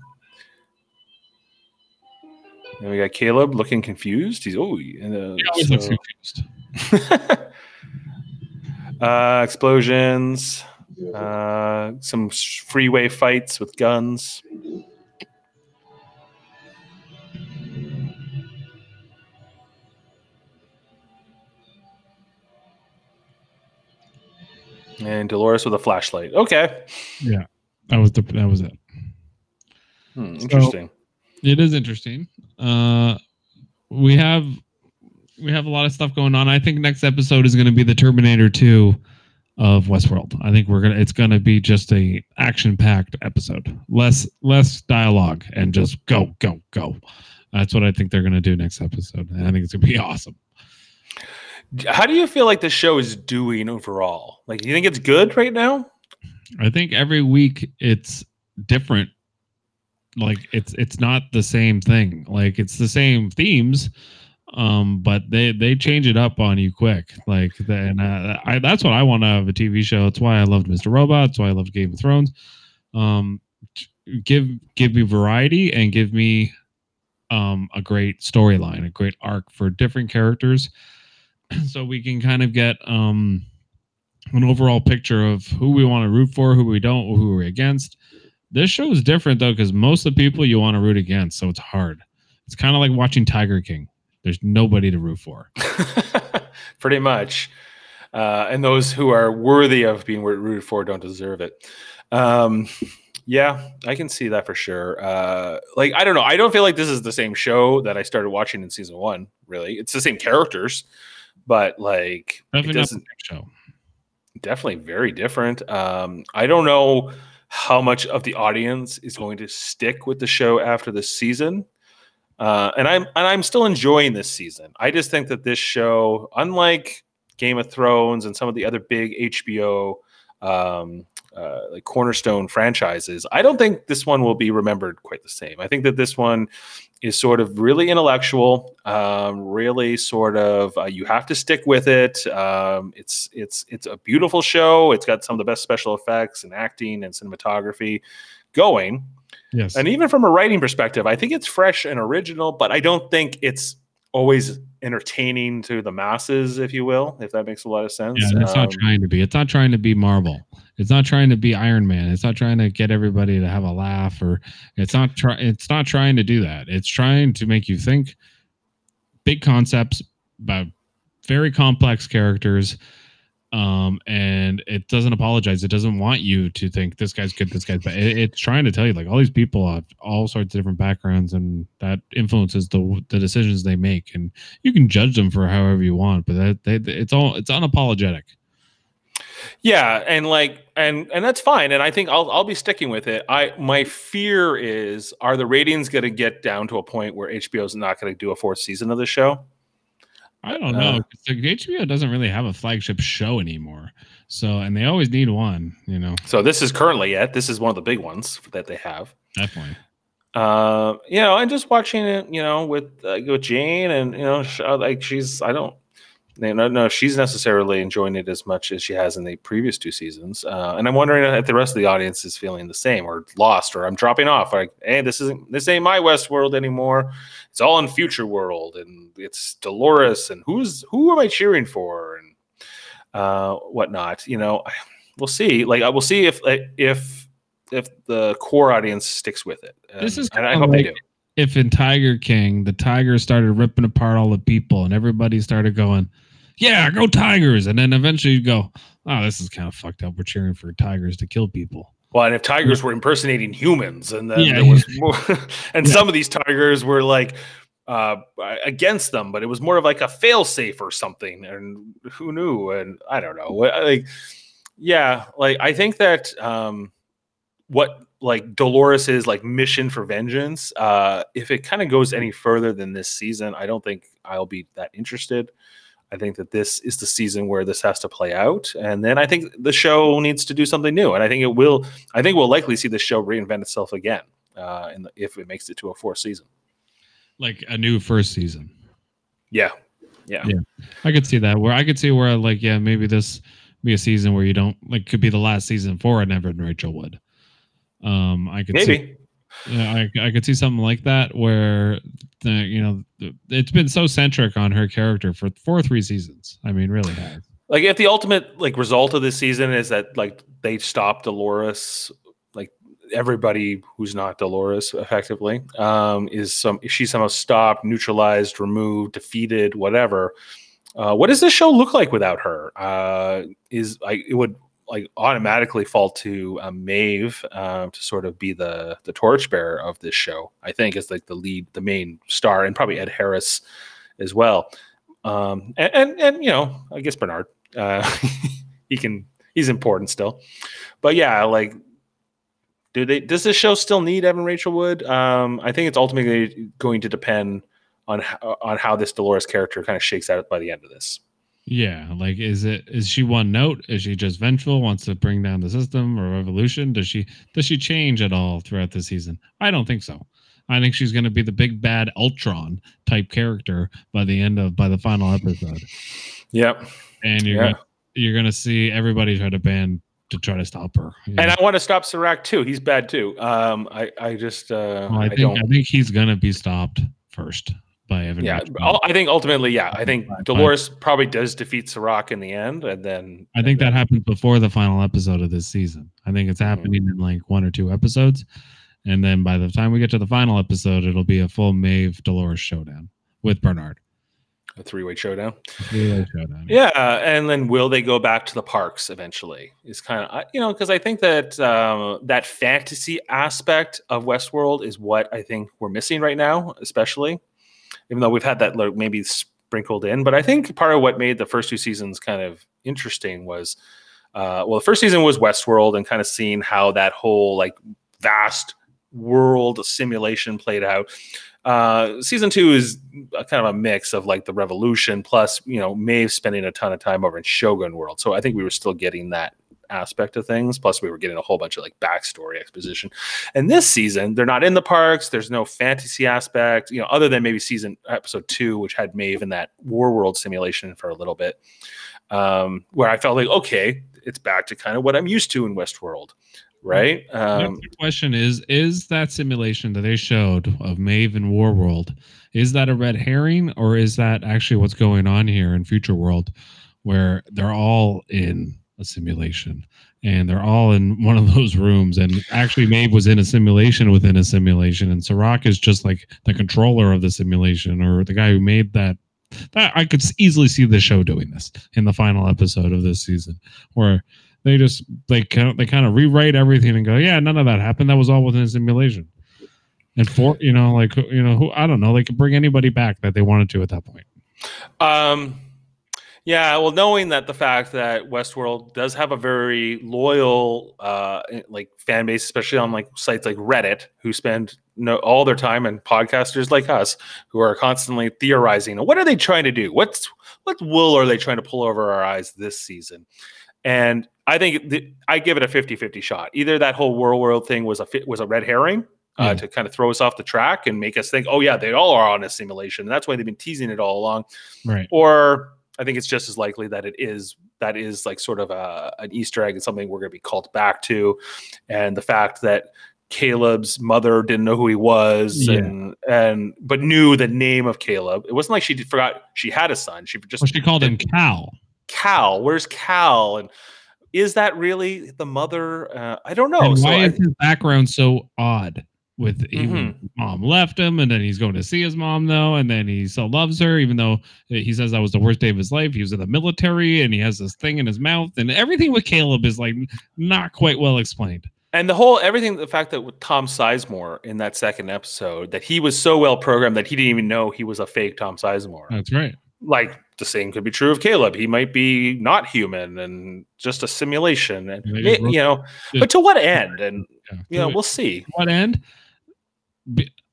And we got Caleb looking confused. He's oh, and, uh, He always looks so- confused. uh, explosions, uh, some freeway fights with guns. And Dolores with a flashlight. Okay. Yeah, that was the that was it. Hmm, So- interesting. It is interesting. Uh, we have we have a lot of stuff going on. I think next episode is going to be the Terminator Two of Westworld. I think we're gonna it's going to be just a action packed episode, less less dialogue, and just go go go. That's what I think they're going to do next episode, and I think it's going to be awesome. How do you feel like the show is doing overall? Like, do you think it's good right now? I think every week it's different. Like it's it's not the same thing. Like it's the same themes, um, but they they change it up on you quick. Like then uh, I that's what I want out of a TV show. That's why I loved Mr. Robot. That's why I loved Game of Thrones. Um, give give me variety and give me um a great storyline, a great arc for different characters, so we can kind of get um an overall picture of who we want to root for, who we don't, who we're against. This show is different though, because most of the people you want to root against, so it's hard. It's kind of like watching Tiger King. There's nobody to root for. Pretty much. Uh, and those who are worthy of being rooted for don't deserve it. Um, yeah, I can see that for sure. Uh, like, I don't know. I don't feel like this is the same show that I started watching in season one, really. It's the same characters, but like, it Definitely not doesn't, show. definitely very different. Um, I don't know how much of the audience is going to stick with the show after this season. Uh, and I'm and I'm still enjoying this season. I just think that this show, unlike Game of Thrones and some of the other big HBO um, uh, like cornerstone franchises, I don't think this one will be remembered quite the same. I think that this one is sort of really intellectual, um, really sort of uh, you have to stick with it. Um, it's it's it's a beautiful show. It's got some of the best special effects and acting and cinematography going. Yes. And even from a writing perspective, I think it's fresh and original, but I don't think it's always entertaining to the masses, if you will, if that makes a lot of sense. Yeah, it's not Um, trying to be. It's not trying to be Marvel. It's not trying to be Iron Man. It's not trying to get everybody to have a laugh or it's not try it's not trying to do that. It's trying to make you think big concepts about very complex characters. Um, and it doesn't apologize. It doesn't want you to think this guy's good, this guy's bad. It, it's trying to tell you like all these people have all sorts of different backgrounds, and that influences the the decisions they make. And you can judge them for however you want, but that they, it's all it's unapologetic. Yeah, and like and and that's fine. And I think I'll I'll be sticking with it. I my fear is are the ratings going to get down to a point where HBO is not going to do a fourth season of the show? I don't know. Uh, 'cause the HBO doesn't really have a flagship show anymore. So, and they always need one, you know, So this is currently it. This is one of the big ones that they have. definitely. Uh, you know, and just watching it, you know, with uh, with Jane, and you know, sh- uh, like she's, I don't, you know, no, she's necessarily enjoying it as much as she has in the previous two seasons. Uh, and I'm wondering if the rest of the audience is feeling the same, or lost, or I'm dropping off. Like, hey, this isn't, this ain't my Westworld anymore. It's all in Future World, and it's Dolores, and who's who am I cheering for, and uh, whatnot. You know, we'll see. Like, I will see if if if the core audience sticks with it. This is I, I hope they do. If in Tiger King, the Tigers started ripping apart all the people and everybody started going, yeah, go Tigers. And then eventually you go, oh, this is kind of fucked up. We're cheering for Tigers to kill people. Well, and if tigers were impersonating humans, and then Yeah, there was more, and Yeah. some of these tigers were like uh, against them, but it was more of like a failsafe or something, and who knew? And I don't know. Like, yeah, like I think that um, what like Dolores's like mission for vengeance, uh, if it kind of goes any further than this season, I don't think I'll be that interested. I think that this is the season where this has to play out, and then I think the show needs to do something new, and I think it will. I think we'll likely see the show reinvent itself again, uh, in the, if it makes it to a fourth season. Like a new first season. Yeah, yeah, Yeah. I could see that where I could see where like, yeah, maybe this be a season where you don't like could be the last season for an Evan Rachel Wood. Um, I could see maybe. Yeah, I, I could see something like that where the you know it's been so centric on her character for for three seasons. I mean, really has. Like if the ultimate like result of this season is that like they stop Dolores, like everybody who's not Dolores effectively um, is some she's somehow stopped, neutralized, removed, defeated, whatever. Uh, what does this show look like without her? Uh, is like it would like automatically fall to um, Maeve uh, to sort of be the the torchbearer of this show. I think is like the lead, the main star, and probably Ed Harris as well. Um, and, and and you know, I guess Bernard, uh, he can he's important still, but yeah, like. Do they? Does this show still need Evan Rachel Wood? Um, I think it's ultimately going to depend on on how this Dolores character kind of shakes out by the end of this. Yeah, like is it is she one note? Is she just vengeful, wants to bring down the system or revolution? Does she does she change at all throughout the season? I don't think so. I think she's going to be the big bad Ultron type character by the end of by the final episode, Yep. and you're Yeah. gonna, you're going to see everybody try to ban to try to stop her. And know? I want to stop Serac too. He's bad too. Um, I I just uh, Well, I I, think don't. I think he's going to be stopped first by Evan. yeah. I think ultimately, yeah, I think. Dolores probably does defeat Serac in the end, and then I think that happens before the final episode of this season. I think it's Mhm. happening in like one or two episodes. And then by the time we get to the final episode, it'll be a full Maeve Dolores showdown with Bernard. a three-way showdown. Three-way showdown. Yeah, and then will they go back to the parks eventually? Is kind of you know because I think that um, that fantasy aspect of Westworld is what I think we're missing right now, especially even though we've had that like, maybe sprinkled in. But I think part of what made the first two seasons kind of interesting was, uh, well, the first season was Westworld and kind of seeing how that whole like vast world simulation played out. Uh, season two is a kind of a mix of like the revolution plus you know Maeve spending a ton of time over in Shogun World. So I think we were still getting that aspect of things. Plus we were getting a whole bunch of like backstory exposition. And this season they're not in the parks. There's no fantasy aspect, you know, other than maybe season episode two, which had Maeve in that War World simulation for a little bit, um, where I felt like okay, it's back to kind of what I'm used to in Westworld. right? Um, the question is is that simulation that they showed of Maeve and Warworld is that a red herring or is that actually what's going on here in Future World where they're all in a simulation and they're all in one of those rooms and actually Maeve was in a simulation within a simulation and Serac is just like the controller of the simulation or the guy who made that that I could easily see the show doing this in the final episode of this season where they just they kind of, they kind of rewrite everything and go, yeah, none of that happened. That was all within a simulation. And for you know, like you know, who I don't know, they could bring anybody back that they wanted to at that point. Um, yeah, well, knowing that the fact that Westworld does have a very loyal, uh, like fan base, especially on like sites like Reddit, who spend no, all their time, and podcasters like us, who are constantly theorizing, what are they trying to do? What's what wool are they trying to pull over our eyes this season? And I think the, I give it a 50-50 shot. Either that whole world world thing was a was a red herring, uh, Yeah. to kind of throw us off the track and make us think, oh yeah, they all are on a simulation. And that's why they've been teasing it all along. Right. Or I think it's just as likely that it is that is like sort of a, an Easter egg and something we're going to be called back to, and the fact that Caleb's mother didn't know who he was Yeah. and and but knew the name of Caleb. It wasn't like she did, forgot she had a son. She just Well, she called him Cal. Cal. Where's Cal? And is that really the mother? Uh, I don't know. and So why I- is his background so odd? With he, Mhm. mom left him, and then he's going to see his mom though, and then he still loves her, even though he says that was the worst day of his life. He was in the military, and he has this thing in his mouth, and everything with Caleb is like not quite well explained. And the whole everything, the fact that with Tom Sizemore in that second episode, that he was so well programmed that he didn't even know he was a fake Tom Sizemore. That's right. Like the same could be true of Caleb. He might be not human and just a simulation, and Yeah, they may- just wrote- you know, but to what end? And Yeah. you know, To we'll see. what end?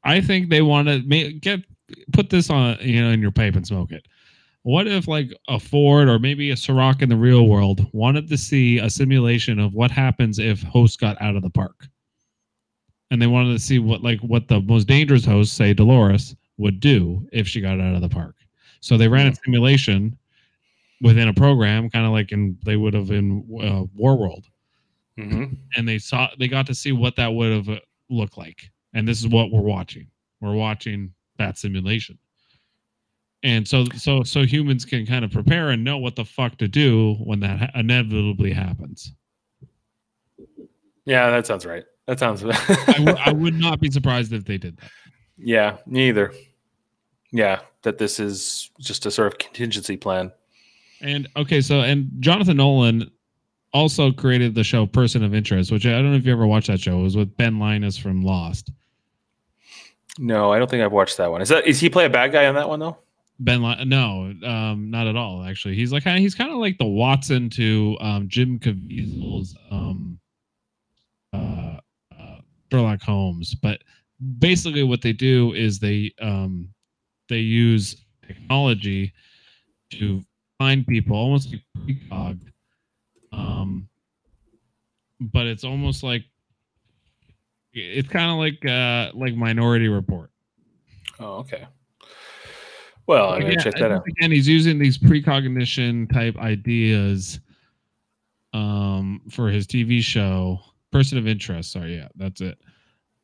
I think they want to get put this on you know in your pipe and smoke it. What if like a Ford or maybe a Serac in the real world wanted to see a simulation of what happens if hosts got out of the park, and they wanted to see what like what the most dangerous host, say Dolores, would do if she got out of the park. So they ran a simulation within a program, kind of like in they would have in uh, War World. Hmm and they saw they got to see what that would have uh, looked like and this is what we're watching we're watching that simulation and so so so humans can kind of prepare and know what the fuck to do when that ha- inevitably happens Yeah, that sounds right. That sounds. I, w- I would not be surprised if they did that yeah, neither. Yeah, that this is just a sort of contingency plan. and okay so and jonathan nolan also created the show person of interest which i don't know if you ever watched that show it was with ben linus from lost No, I don't think I've watched that one. Is that is he play a bad guy on that one though? Ben, no, um, not at all. Actually, he's like he's kind of like the Watson to um, Jim Caviezel's um, uh, uh, Sherlock Holmes. But basically, what they do is they um, they use technology to find people, almost like precog. Um, but it's almost like it's kind of like uh, like Minority Report. Oh, okay. Well, I'm gonna Again, check that out. Again, he's using these precognition type ideas um, for his TV show, Person of Interest. Sorry, yeah, that's it.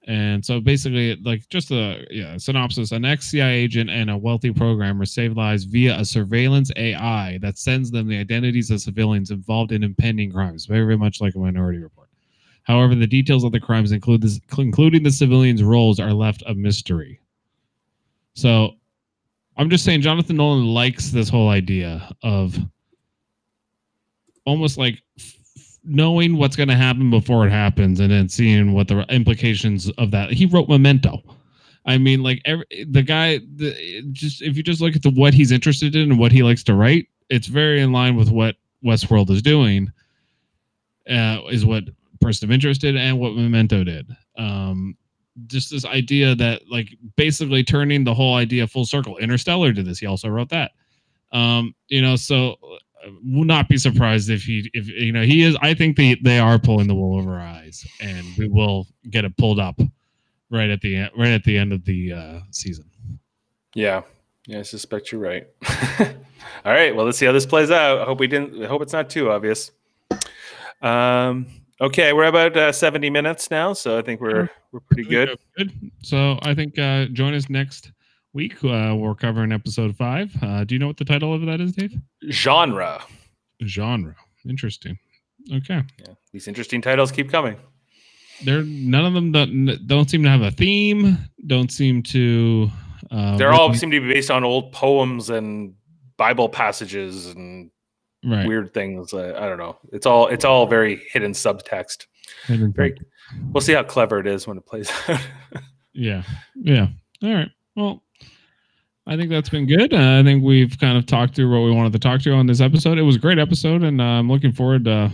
And so basically, like just a yeah synopsis: an ex-CIA agent and a wealthy programmer save lives via a surveillance AI that sends them the identities of civilians involved in impending crimes. Very, very much like a Minority Report. However, the details of the crimes, include this, including the civilians' roles, are left a mystery. So I'm just saying Jonathan Nolan likes this whole idea of almost like f- knowing what's going to happen before it happens and then seeing what the implications of that. He wrote Memento. I mean, like every the guy, the, just if you just look at the what he's interested in and what he likes to write, it's very in line with what Westworld is doing. Uh, is what Person of Interest did and what Memento did. Um, just this idea that like basically turning the whole idea full circle. Interstellar did this. He also wrote that. Um, you know, so uh, will not be surprised if he if you know he is. I think they they are pulling the wool over our eyes, and we will get it pulled up right at the end right at the end of the uh, season. Yeah. Yeah, I suspect you're right. All right. Well, let's see how this plays out. I hope we didn't. I hope it's not too obvious. Um, Okay, we're about uh, 70 minutes now, so I think we're we're pretty good. Good. So I think uh, join us next week. Uh, we're covering episode five. Uh, do you know what the title of that is, Dave? Genre. Genre. Interesting. Okay. Yeah, these interesting titles keep coming. They're none of them don't, don't seem to have a theme. Don't seem to. Uh, They're all seem to be based on old poems and Bible passages and right. weird things. Uh, I don't know. It's all it's all very hidden subtext. Hidden Very. We'll see how clever it is when it plays out. Yeah. Yeah. All right. Well, I think that's been good. Uh, I think we've kind of talked through what we wanted to talk to on this episode. It was a great episode, and uh, I'm looking forward to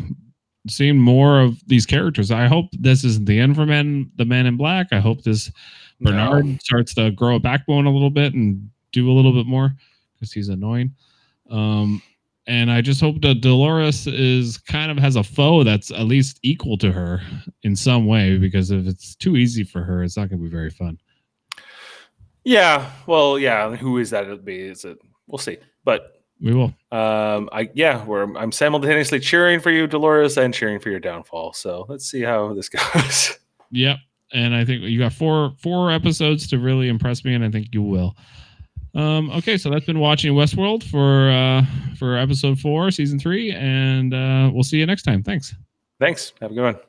seeing more of these characters. I hope this isn't the end for men, the Man in Black. I hope this Bernard No. starts to grow a backbone a little bit and do a little bit more because he's annoying. Um, and I just hope that Dolores is kind of has a foe that's at least equal to her in some way. Because if it's too easy for her, it's not going to be very fun. Yeah. Well, yeah. Who is that? It'll be. Is it? We'll see. But We will. um, I yeah, we're I'm simultaneously cheering for you, Dolores, and cheering for your downfall. So let's see how this goes. Yep. And I think you got four four episodes to really impress me, and I think you will. Um, okay, so that's been watching Westworld for uh, for episode four, season three, and uh, we'll see you next time. Thanks. Thanks. Have a good one.